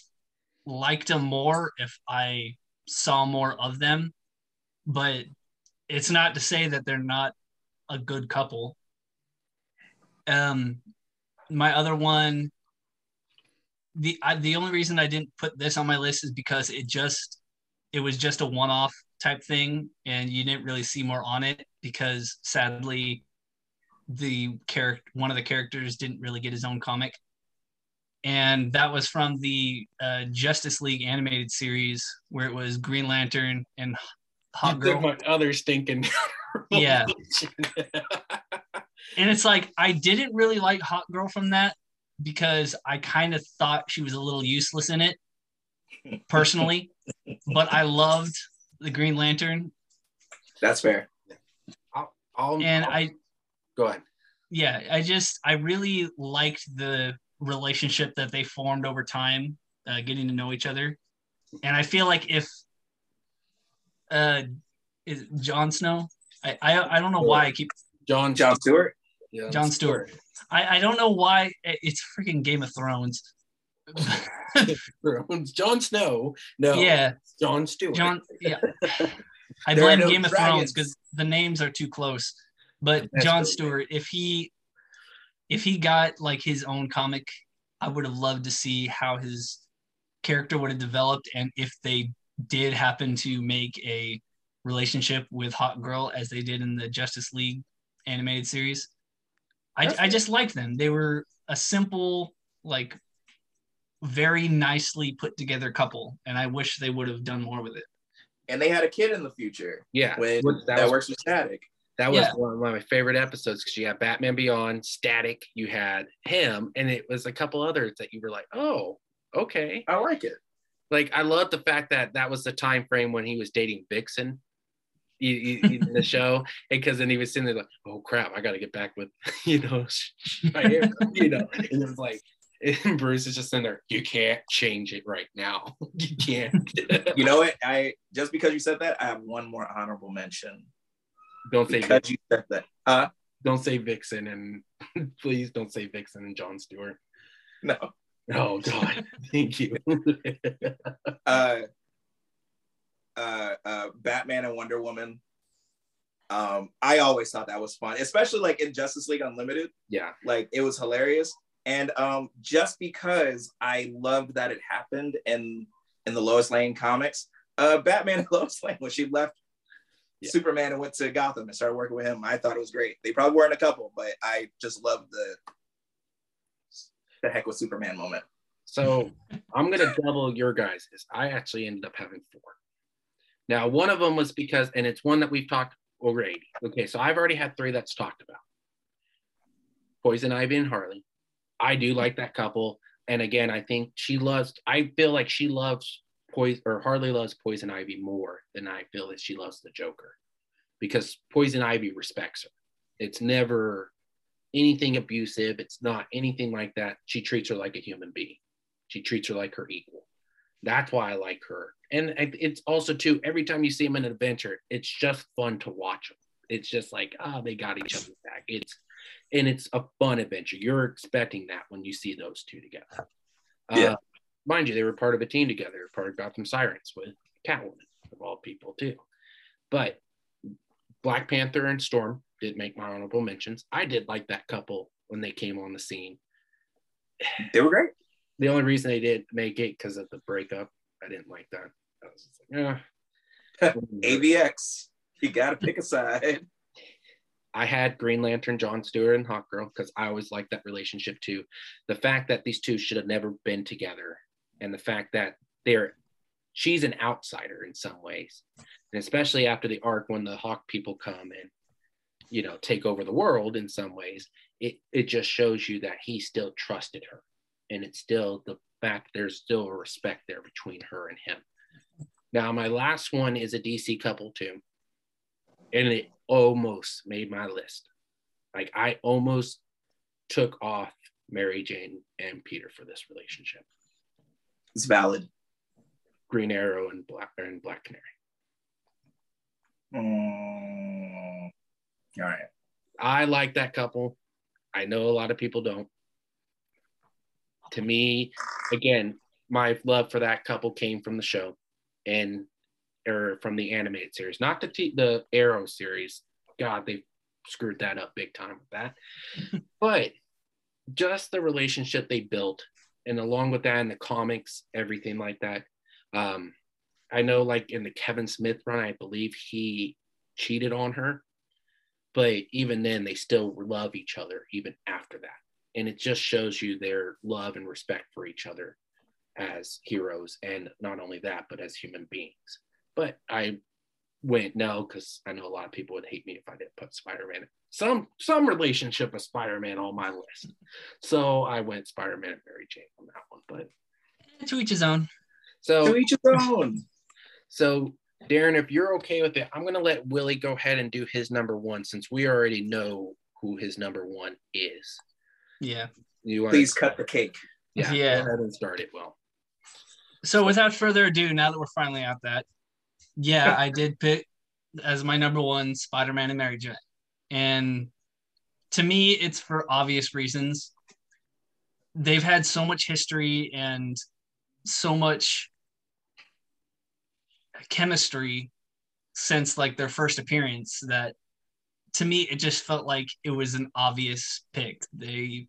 [SPEAKER 2] liked them more if I saw more of them. But it's not to say that they're not a good couple. Um, my other one the I, the only reason I didn't put this on my list is because it just it was just a one off type thing, and you didn't really see more on it because sadly, the character one of the characters didn't really get his own comic. and that was from the uh, Justice League animated series where it was Green Lantern and
[SPEAKER 1] Hawkgirl. my other stinking.
[SPEAKER 2] Yeah. And it's like I didn't really like Hawkgirl from that because I kind of thought she was a little useless in it personally, but I loved the Green Lantern
[SPEAKER 3] That's fair.
[SPEAKER 1] I'll,
[SPEAKER 2] and
[SPEAKER 1] I'll-
[SPEAKER 2] I
[SPEAKER 1] go ahead.
[SPEAKER 2] yeah, I just I really liked the relationship that they formed over time, uh, getting to know each other, and I feel like if uh, is it Jon Snow, I, I I don't know why I keep
[SPEAKER 1] John
[SPEAKER 3] John Stewart.
[SPEAKER 1] yeah,
[SPEAKER 2] John Stewart. I I don't know why it's freaking Game of Thrones.
[SPEAKER 1] Jon Snow. No.
[SPEAKER 2] yeah,
[SPEAKER 1] John Stewart.
[SPEAKER 2] John. Yeah, I blame
[SPEAKER 3] no
[SPEAKER 2] Game of. Thrones because the names are too close. But
[SPEAKER 1] That's
[SPEAKER 2] John Stewart, if he if he got like his own comic, I would have loved to see how his character would have developed and if they did happen to make a relationship with Hawkgirl as they did in the Justice League animated series. I, I just liked them. They were a simple, like very nicely put together couple, and I wish they would have done more with it.
[SPEAKER 3] And they had a kid in the future
[SPEAKER 1] Yeah.
[SPEAKER 3] when that,
[SPEAKER 1] that was,
[SPEAKER 3] works with Static.
[SPEAKER 1] that was
[SPEAKER 2] Yeah.
[SPEAKER 1] one of my favorite episodes because you had Batman Beyond, Static, you had him, and it was a couple others that you were like, oh, okay.
[SPEAKER 3] I like it.
[SPEAKER 1] Like I love the fact that that was the time frame when he was dating Vixen. you- you- in the show because then he was sitting there like oh crap i gotta get back with you know you know and it was like and bruce is just in there you can't change it right now you can't
[SPEAKER 3] You know what? I just because you said that, I have one more honorable mention.
[SPEAKER 1] don't say
[SPEAKER 3] Because you said that. Uh
[SPEAKER 1] don't say vixen and please don't say vixen and john stewart
[SPEAKER 3] no.
[SPEAKER 1] oh god thank you
[SPEAKER 3] Uh uh uh Batman and Wonder Woman. Um, I always thought that was fun, especially like in Justice League Unlimited.
[SPEAKER 1] yeah
[SPEAKER 3] like it was hilarious and um just because i loved that it happened in in the lois lane comics uh batman and lois lane when she left
[SPEAKER 1] Yeah.
[SPEAKER 3] superman and went to gotham and started working with him i thought it was great they probably weren't a couple but i just loved the the heck with superman moment
[SPEAKER 1] So I'm gonna double your guys. I actually ended up having four. Now one of them was because, and it's one that we've talked already. Okay, so I've already had three that's talked about. Poison Ivy and Harley. I do like that couple, and again, I think she loves. I feel like she loves Poison or Harley loves Poison Ivy more than I feel that she loves the Joker, because Poison Ivy respects her. It's never anything abusive. It's not anything like that. She treats her like a human being. She treats her like her equal. That's why I like her. And it's also too every time you see them in an adventure, it's just fun to watch them. It's just like ah, they got each other's back. It's and it's a fun adventure. You're expecting that when you see those two together.
[SPEAKER 3] Yeah.
[SPEAKER 1] Uh, mind you, they were part of a team together, part of Gotham Sirens with Catwoman of all people too. But Black Panther and Storm did make my honorable mentions. I did like that couple when they came on the scene.
[SPEAKER 3] they were great
[SPEAKER 1] The only reason they did make it because of the breakup. I didn't like that. I was just like, yeah.
[SPEAKER 3] avx you gotta pick a side
[SPEAKER 1] I had Green Lantern, John Stewart, and Hawk Girl because I always liked that relationship too. The fact that these two should have never been together, and the fact that they're she's an outsider in some ways, and especially after the arc when the Hawk people come and you know take over the world in some ways, it it just shows you that he still trusted her, and it's still the fact there's still a respect there between her and him. Now my last one is a DC couple too, and it almost made my list. Like I almost took off Mary Jane and Peter for this relationship.
[SPEAKER 3] it's valid
[SPEAKER 1] Green Arrow and Black and Black Canary.
[SPEAKER 3] Mm, all right
[SPEAKER 1] I like that couple. I know a lot of people don't. To me, again, my love for that couple came from the show and or from the animated series, not the t- the Arrow series. God, they screwed that up big time with that. but just the relationship they built, and along with that in the comics, everything like that. Um, I know, like in the Kevin Smith run, I believe he cheated on her, but even then, they still love each other even after that. and it just shows you their love and respect for each other as heroes and not only that but as human beings but i went no because i know a lot of people would hate me if i didn't put spider-man some some relationship of spider-man on my list so i went spider-man and mary jane on that one but
[SPEAKER 2] to each his own
[SPEAKER 1] so
[SPEAKER 3] to each his own.
[SPEAKER 1] so darren if you're okay with it i'm going to let willie go ahead and do his number one since we already know who his number one is
[SPEAKER 2] yeah
[SPEAKER 1] you want
[SPEAKER 3] Please cut the cake.
[SPEAKER 1] yeah,
[SPEAKER 2] Yeah.
[SPEAKER 1] go ahead and start it well
[SPEAKER 2] So without further ado, now that we're finally at that, yeah, I did pick as my number one Spider-Man and Mary Jane. And to me, it's for obvious reasons. They've had so much history and so much chemistry since like their first appearance that to me it just felt like it was an obvious pick. They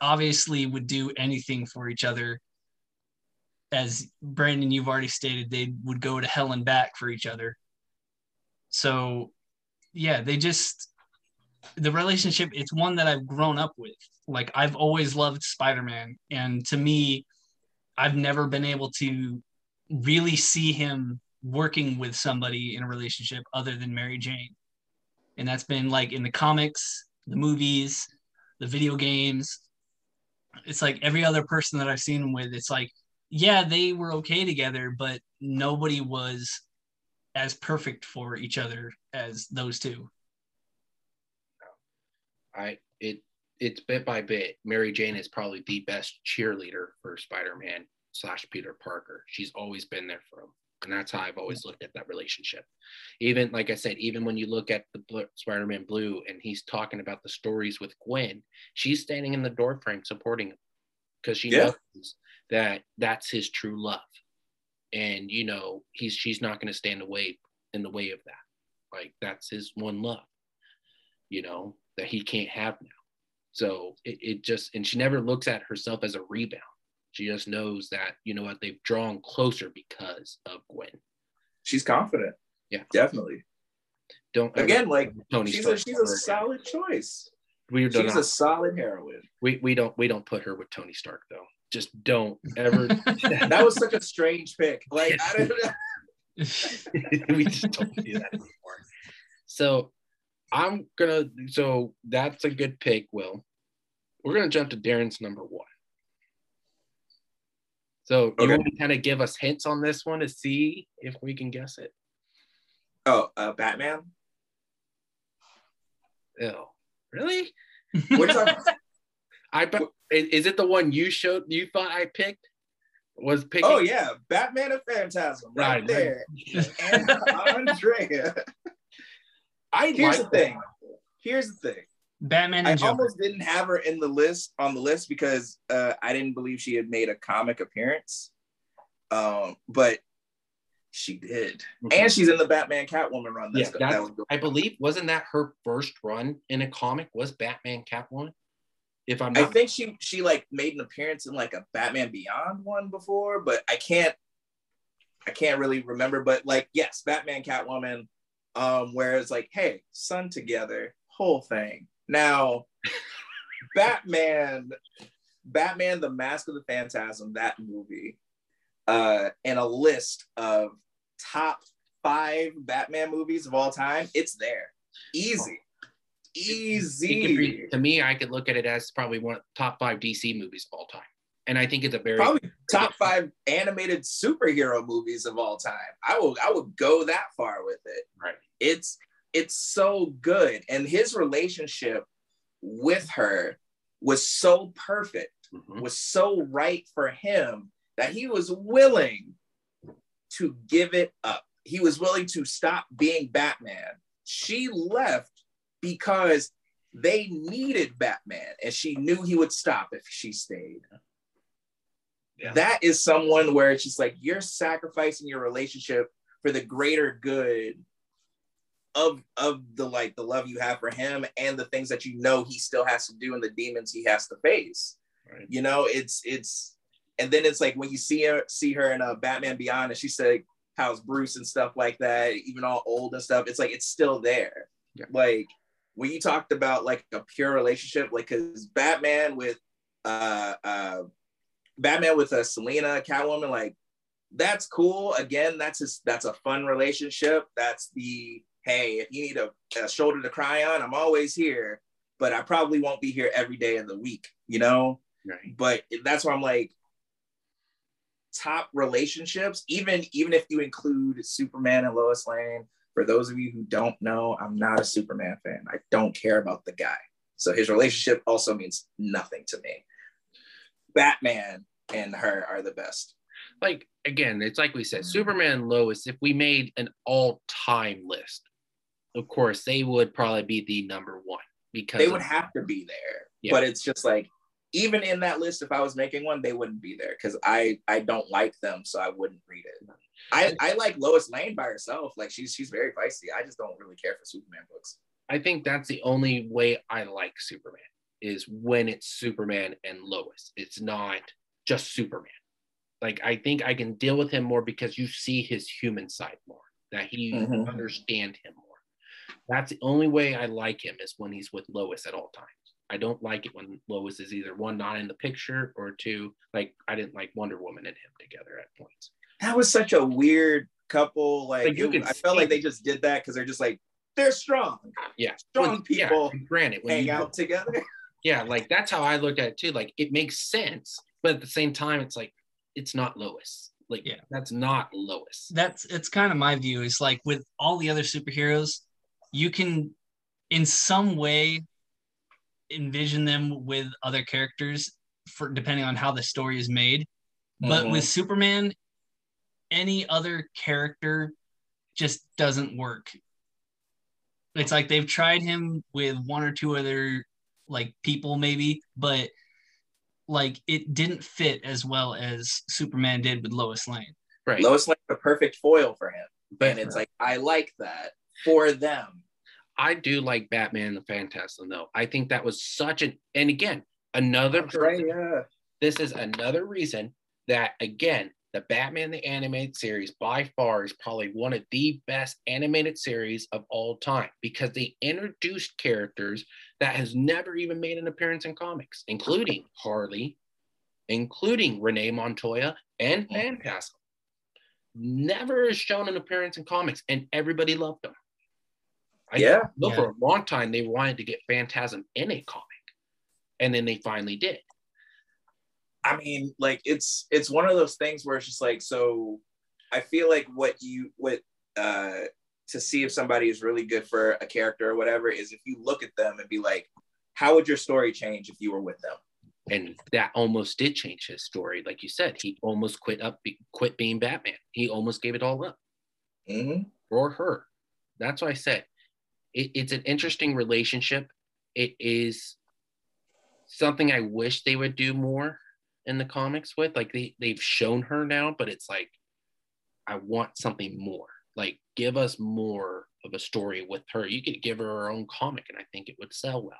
[SPEAKER 2] obviously would do anything for each other as Brandon, you've already stated, they would go to hell and back for each other. So, yeah, they just, the relationship, it's one that I've grown up with. Like, I've always loved Spider Man. And to me, I've never been able to really see him working with somebody in a relationship other than Mary Jane. And that's been like in the comics, the movies, the video games. It's like every other person that I've seen him with, it's like, yeah, they were okay together, but nobody was as perfect for each other as those two.
[SPEAKER 1] I it it's bit by bit. Mary Jane is probably the best cheerleader for Spider-Man slash Peter Parker. She's always been there for him, and that's how I've always looked at that relationship. Even like I said, even when you look at the Bl- Spider-Man Blue and he's talking about the stories with Gwen, she's standing in the doorframe supporting him because she
[SPEAKER 3] Yeah.
[SPEAKER 1] knows that that's his true love, and you know he's she's not going to stand away in the way of that. Like that's his one love, you know that he can't have now. So it, it just, and she never looks at herself as a rebound. She just knows that, you know what, they've drawn closer because of Gwen.
[SPEAKER 3] She's confident.
[SPEAKER 1] Yeah.
[SPEAKER 3] Definitely.
[SPEAKER 1] Don't
[SPEAKER 3] Again, like
[SPEAKER 1] Tony
[SPEAKER 3] she's a she's a solid choice.
[SPEAKER 1] We don't,
[SPEAKER 3] She's a solid heroine.
[SPEAKER 1] we, we don't, we don't put her with Tony Stark though. Just don't ever,
[SPEAKER 3] That was such a strange pick. Like I don't know.
[SPEAKER 1] we just don't do that anymore. So I'm gonna, so that's a good pick, Will. We're gonna jump to Darren's number one. So you
[SPEAKER 3] Okay.
[SPEAKER 1] want to kind of give us hints on this one to see if we can guess it?
[SPEAKER 3] Oh, uh, Batman.
[SPEAKER 1] Oh, really?
[SPEAKER 3] What are talking?
[SPEAKER 1] I bet is is it the one you showed you thought I picked? Was picking
[SPEAKER 3] Oh yeah, Batman and Phantasm right,
[SPEAKER 1] Right.
[SPEAKER 3] there. And Andrea.
[SPEAKER 1] I
[SPEAKER 3] Here's
[SPEAKER 1] like
[SPEAKER 3] the thing. Here's the thing.
[SPEAKER 2] Batman
[SPEAKER 3] I
[SPEAKER 2] Joker.
[SPEAKER 3] almost didn't have her in the list on the list because uh, I didn't believe she had made a comic appearance. Um, but she did,
[SPEAKER 1] Okay.
[SPEAKER 3] and she's in the Batman Catwoman run.
[SPEAKER 1] Yeah,
[SPEAKER 3] That's,
[SPEAKER 1] that's,
[SPEAKER 3] that was.
[SPEAKER 1] I believe wasn't that her first run in a comic was Batman Catwoman? If I'm
[SPEAKER 3] I think she she like made an appearance in like a Batman Beyond one before, but I can't I can't really remember. But like yes, Batman Catwoman, um, where it's like, hey, son together, whole thing. Now, Batman, Batman, the Mask of the Phantasm, that movie, uh, and a list of top five Batman movies of all time, it's there. Easy. Easy.
[SPEAKER 1] be, to me, I could look at it as probably one of the top five DC movies of all time. And I think it's a very
[SPEAKER 3] probably top five animated superhero movies of all time. I will I would go that far with it.
[SPEAKER 1] right.
[SPEAKER 3] It's it's so good, and his relationship with her was so perfect,
[SPEAKER 1] Mhm.
[SPEAKER 3] was so right for him that he was willing to give it up. He was willing to stop being Batman. She left because they needed Batman, and she knew he would stop if she stayed
[SPEAKER 1] Yeah.
[SPEAKER 3] that is someone where it's just like you're sacrificing your relationship for the greater good of of the like the love you have for him and the things that you know he still has to do and the demons he has to face
[SPEAKER 1] Right.
[SPEAKER 3] you know it's it's and then it's like when you see her see her in a batman beyond and she said how's bruce and stuff like that even all old and stuff it's like it's still there
[SPEAKER 1] Yeah.
[SPEAKER 3] like when you talked about like a pure relationship, like because Batman with uh uh Batman with a uh, Selina Catwoman, like that's cool. Again, that's just that's a fun relationship. That's the hey, if you need a, a shoulder to cry on, I'm always here. But I probably won't be here every day of the week, you know.
[SPEAKER 1] Right.
[SPEAKER 3] But that's why I'm like, top relationships, even even if you include Superman and Lois Lane. For those of you who don't know, I'm not a Superman fan. I don't care about the guy. So his relationship also means nothing to me. Batman and her are the best.
[SPEAKER 1] Like again, it's like we said, mm. Superman and Lois, if we made an all-time list, of course, they would probably be the number one because
[SPEAKER 3] they would have to be there. Yeah. But it's just like even in that list, if I was making one, they wouldn't be there because I I don't like them, so I wouldn't read it. I I like Lois Lane by herself. Like she's she's very feisty. I just don't really care for Superman books.
[SPEAKER 1] I think that's the only way I like Superman is when it's Superman and Lois. It's not just Superman. Like I think I can deal with him more because you see his human side more, that he mm-hmm. understand him more. That's the only way I like him is when he's with Lois at all times. I don't like it when Lois is either one not in the picture or two like I didn't like Wonder Woman and him together at points.
[SPEAKER 3] That was such a weird couple. Like, like you it, I felt like they just did that because they're just like they're strong.
[SPEAKER 1] Yeah,
[SPEAKER 3] strong well, people.
[SPEAKER 1] Yeah, granted,
[SPEAKER 3] when hang you, out together.
[SPEAKER 1] Yeah, like that's how I look at it too. Like it makes sense, but at the same time, it's like it's not Lois. Like yeah, that's not Lois.
[SPEAKER 2] That's it's kind of my view. Is like with all the other superheroes, you can in some way envision them with other characters for depending on how the story is made. But mm-hmm. with Superman, any other character just doesn't work. It's like they've tried him with one or two other like people maybe, but like it didn't fit as well as Superman did with Lois Lane.
[SPEAKER 3] Right. Lois Lane the perfect foil for him. But and it's like I like that for them.
[SPEAKER 1] I do like Batman the Phantasm though. I think that was such an and again another
[SPEAKER 3] right, yeah.
[SPEAKER 1] this is another reason that again the Batman the animated series by far is probably one of the best animated series of all time because they introduced characters that has never even made an appearance in comics, including Harley, including Renee Montoya and mm-hmm. Phantasm. Never has shown an appearance in comics, and everybody loved them. I
[SPEAKER 3] yeah.
[SPEAKER 1] know
[SPEAKER 3] yeah.
[SPEAKER 1] for a long time they wanted to get Phantasm in a comic, and then they finally did.
[SPEAKER 3] I mean, like it's it's one of those things where it's just like so. I feel like what you what uh to see if somebody is really good for a character or whatever is if you look at them and be like, how would your story change if you were with them?
[SPEAKER 1] And that almost did change his story, like you said. He almost quit up, quit being Batman. He almost gave it all up
[SPEAKER 3] mm-hmm.
[SPEAKER 1] for her. That's why I said it, it's an interesting relationship. It is something I wish they would do more in the comics with. Like they they've shown her now, but it's like I want something more. Like give us more of a story with her. You could give her her own comic, and I think it would sell well.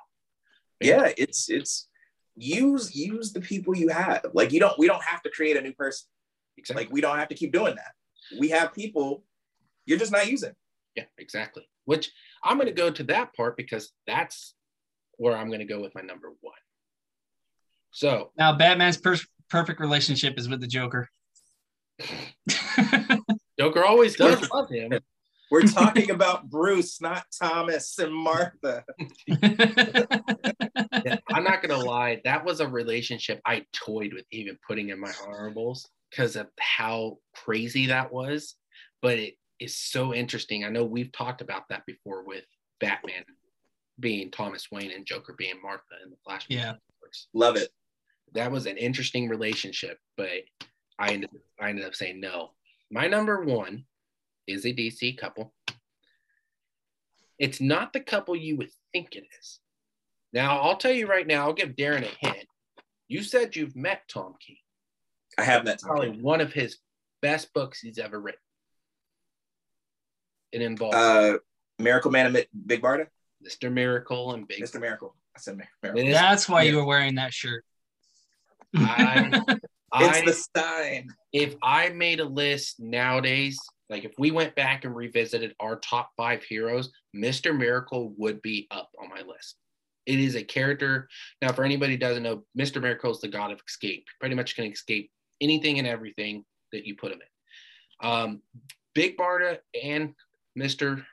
[SPEAKER 3] Yeah, it's it's use use the people you have. Like you don't we don't have to create a new person. Exactly. Like we don't have to keep doing that. We have people you're just not using.
[SPEAKER 1] Yeah, exactly. Which I'm going to go to that part because that's where I'm going to go with my number one. So
[SPEAKER 2] now Batman's per- perfect relationship is with the Joker.
[SPEAKER 1] Joker always does love him.
[SPEAKER 3] We're talking about Bruce, not Thomas and Martha.
[SPEAKER 1] yeah, I'm not gonna lie, that was a relationship I toyed with even putting in my honorables because of how crazy that was. But it is so interesting. I know we've talked about that before with Batman being Thomas Wayne and Joker being Martha in the Flash.
[SPEAKER 2] Yeah,
[SPEAKER 3] love it
[SPEAKER 1] that was an interesting relationship, but I ended, I ended up saying no. My number one is a DC couple. It's not the couple you would think it is. Now, I'll tell you right now, I'll give Darren a hint. You said you've met Tom King.
[SPEAKER 3] I have met
[SPEAKER 1] Tom Probably King. one of his best books he's ever written. It involves
[SPEAKER 3] uh, Miracle Man and Big Barda.
[SPEAKER 1] Mr. Miracle and Big
[SPEAKER 3] Mr. Miracle. I said
[SPEAKER 2] Miracle. That's why you were wearing that shirt.
[SPEAKER 1] I,
[SPEAKER 3] it's I, the sign.
[SPEAKER 1] If I made a list nowadays, like if we went back and revisited our top five heroes, Mr. Miracle would be up on my list. It is a character. Now, for anybody who doesn't know, Mr. Miracle is the god of escape. Pretty much can escape anything and everything that you put him in. Um, Big Barda and Mr.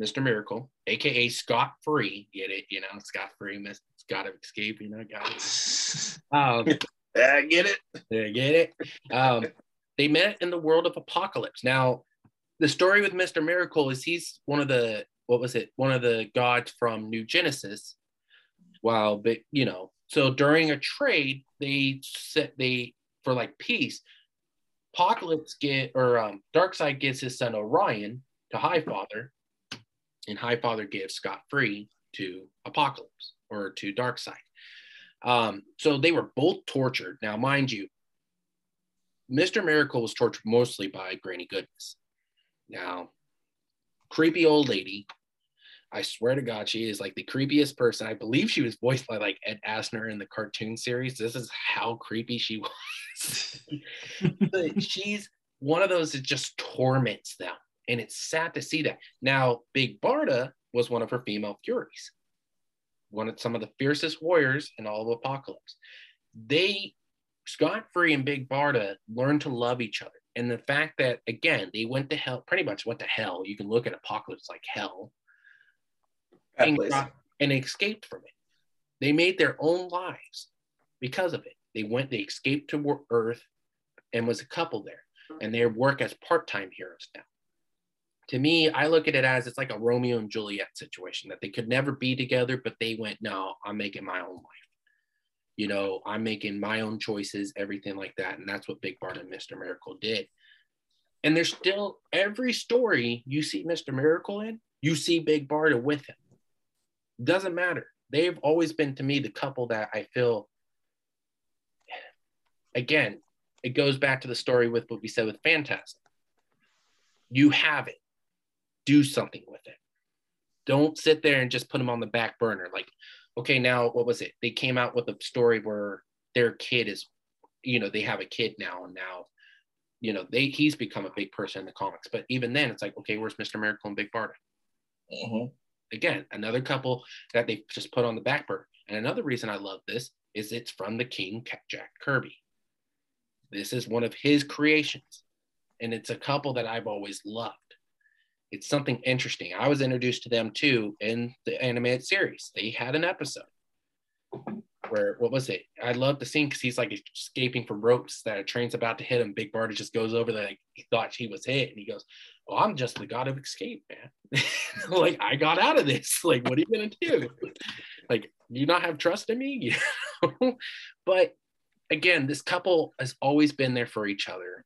[SPEAKER 1] Mr. Miracle, aka Scott Free, get it? You know, Scott Free, Mr. to Escape. You know, got it. Um,
[SPEAKER 3] Yeah, get it?
[SPEAKER 1] yeah, get it? Um, they met in the world of Apokolips. Now, the story with Mr. Miracle is he's one of the what was it? One of the gods from New Genesis. Wow, but you know, so during a trade, they set they for like peace. Apokolips get or um, Darkseid gives his son Orion to Highfather, and Highfather gives Scott Free to Apokolips or to Darkseid. Um, so they were both tortured. Now, mind you, Mr. Miracle was tortured mostly by Granny Goodness. Now, creepy old lady. I swear to God, she is like the creepiest person. I believe she was voiced by like Ed Asner in the cartoon series. This is how creepy she was. but she's one of those that just torments them. And it's sad to see that. Now, Big Barda was one of her female furies, one of some of the fiercest warriors in all of Apokolips. They, Scott Free and Big Barda, learned to love each other. And the fact that, again, they went to hell, pretty much went to hell. You can look at Apokolips like hell and, got- and escaped from it. They made their own lives because of it. They went, they escaped to Earth and was a couple there. And they work as part time heroes now. To me, I look at it as it's like a Romeo and Juliet situation that they could never be together, but they went, no, I'm making my own life. You know, I'm making my own choices, everything like that. And that's what Big Barda and Mr. Miracle did. And there's still every story you see Mr. Miracle in, you see Big Barda with him doesn't matter. They've always been to me the couple that I feel. Again, it goes back to the story with what we said with Phantasm. You have it. Do something with it. Don't sit there and just put them on the back burner. Like, okay, now what was it? They came out with a story where their kid is, you know, they have a kid now, and now, you know, they he's become a big person in the comics. But even then, it's like, okay, where's Mr. Miracle and Big Barda?
[SPEAKER 3] Mhm.
[SPEAKER 1] again another couple that they just put on the back burner and another reason i love this is it's from the king jack kirby this is one of his creations and it's a couple that i've always loved it's something interesting i was introduced to them too in the animated series they had an episode where what was it i love the scene because he's like escaping from ropes that a train's about to hit him big barda just goes over there like he thought he was hit and he goes well, I'm just the god of escape, man. like I got out of this. Like, what are you gonna do? Like, you not have trust in me? But again, this couple has always been there for each other.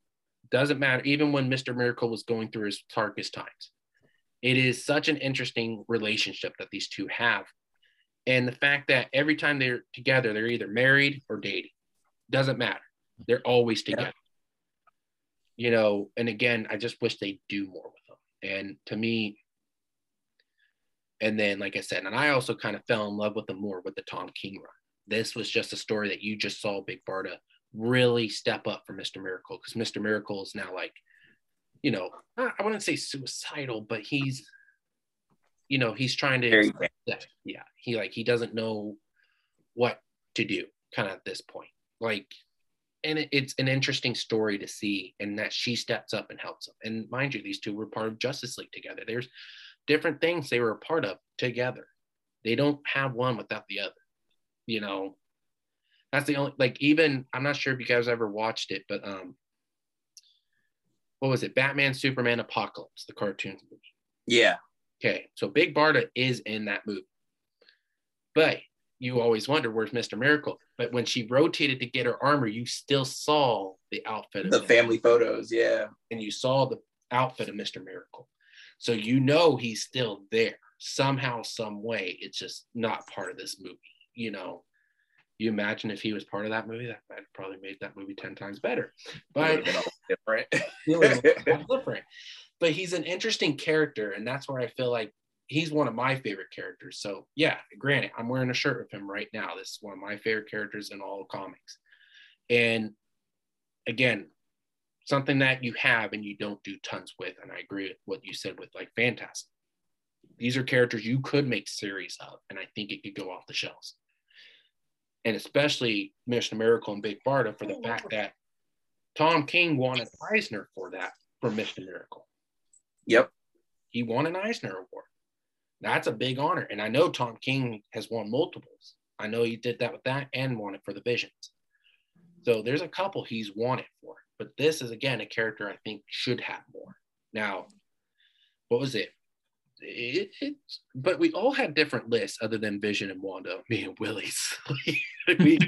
[SPEAKER 1] Doesn't matter, even when Mr. Miracle was going through his darkest times. It is such an interesting relationship that these two have. And the fact that every time they're together, they're either married or dating. Doesn't matter. They're always
[SPEAKER 3] Yeah.
[SPEAKER 1] together you know, and again, I just wish they do more with them. And to me, and then like I said, and I also kind of fell in love with them more with the Tom King run. This was just a story that you just saw Big Barda really step up for Mr. Miracle because Mr. Miracle is now like, you know, I wouldn't say suicidal, but he's, you know, he's trying to yeah, yeah. He like he doesn't know what to do, kind of at this point. Like, and it, it's an interesting story to see, and that she steps up and helps him. And mind you, these two were part of Justice League together. There's different things they were a part of together. They don't have one without the other. You know, that's the only like even I'm not sure if you guys ever watched it, but um, what was it? Batman, Superman, Apocalypse, the cartoon movie.
[SPEAKER 3] Yeah.
[SPEAKER 1] Okay, so Big Barda is in that movie. But you always wonder where's Mr. Miracle. But when she rotated to get her armor, you still saw the outfit of
[SPEAKER 3] The family photos. Yeah.
[SPEAKER 1] and you saw the outfit of Mr. Miracle. So you know he's still there somehow, some way. It's just not part of this movie. You know, you imagine if he was part of that movie, that might have probably made that movie 10 times better. But
[SPEAKER 3] Would've been all different.
[SPEAKER 1] it was a different. But he's an interesting character, and that's where I feel like he's one of my favorite characters. So yeah, granted, I'm wearing a shirt with him right now. This is one of my favorite characters in all comics. And again, something that you have and you don't do tons with. And I agree with what you said with like Phantasm. These are characters you could make series of, and I think it could go off the shelves. And especially Mr. Miracle and Big Barda for the oh, fact that Tom King won an Eisner for that for Mr. Miracle.
[SPEAKER 3] Yep.
[SPEAKER 1] He won an Eisner Award. That's a big honor. And I know Tom King has won multiples. I know he did that with that and won it for the Visions. So there's a couple he's won it for. But this is again a character I think should have more. Now, what was it? It, it's but we all had different lists other than Vision and Wanda, me and Willie's. we,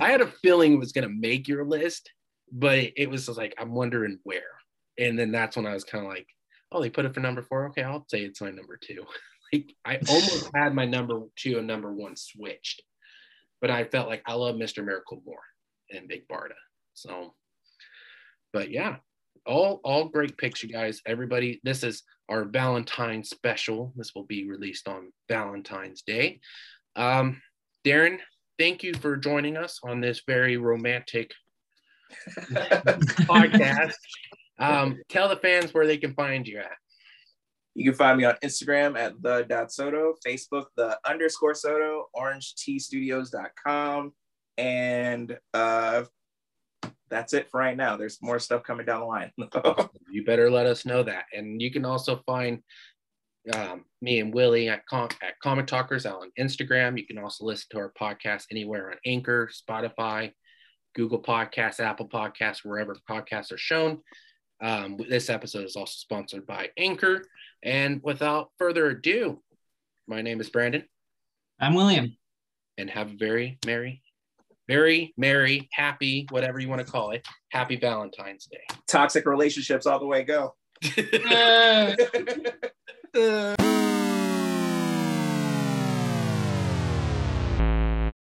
[SPEAKER 1] I had a feeling it was gonna make your list, but it, it was like I'm wondering where. And then that's when I was kind of like, oh, they put it for number four. Okay, I'll say it's my number two. like I almost had my number two and number one switched, but I felt like I love Mr. Miracle more and Big Barda. So, but yeah, all all great picks, you guys. Everybody, this is our Valentine special. This will be released on Valentine's Day. Um, Darren, thank you for joining us on this very romantic podcast. Um, tell the fans where they can find you at.
[SPEAKER 3] You can find me on Instagram at the dot soto, Facebook the underscore soto, orangeteastudios.com, and uh, that's it for right now. There's more stuff coming down the line.
[SPEAKER 1] you better let us know that. And you can also find um, me and Willie at, Com- at Comic Talkers on Instagram. You can also listen to our podcast anywhere on Anchor, Spotify, Google Podcasts, Apple Podcasts, wherever podcasts are shown. Um, this episode is also sponsored by Anchor. And without further ado, my name is Brandon.
[SPEAKER 2] I'm William.
[SPEAKER 1] And have a very merry, very merry, happy, whatever you want to call it, happy Valentine's Day.
[SPEAKER 3] Toxic relationships all the way go.
[SPEAKER 2] Uh,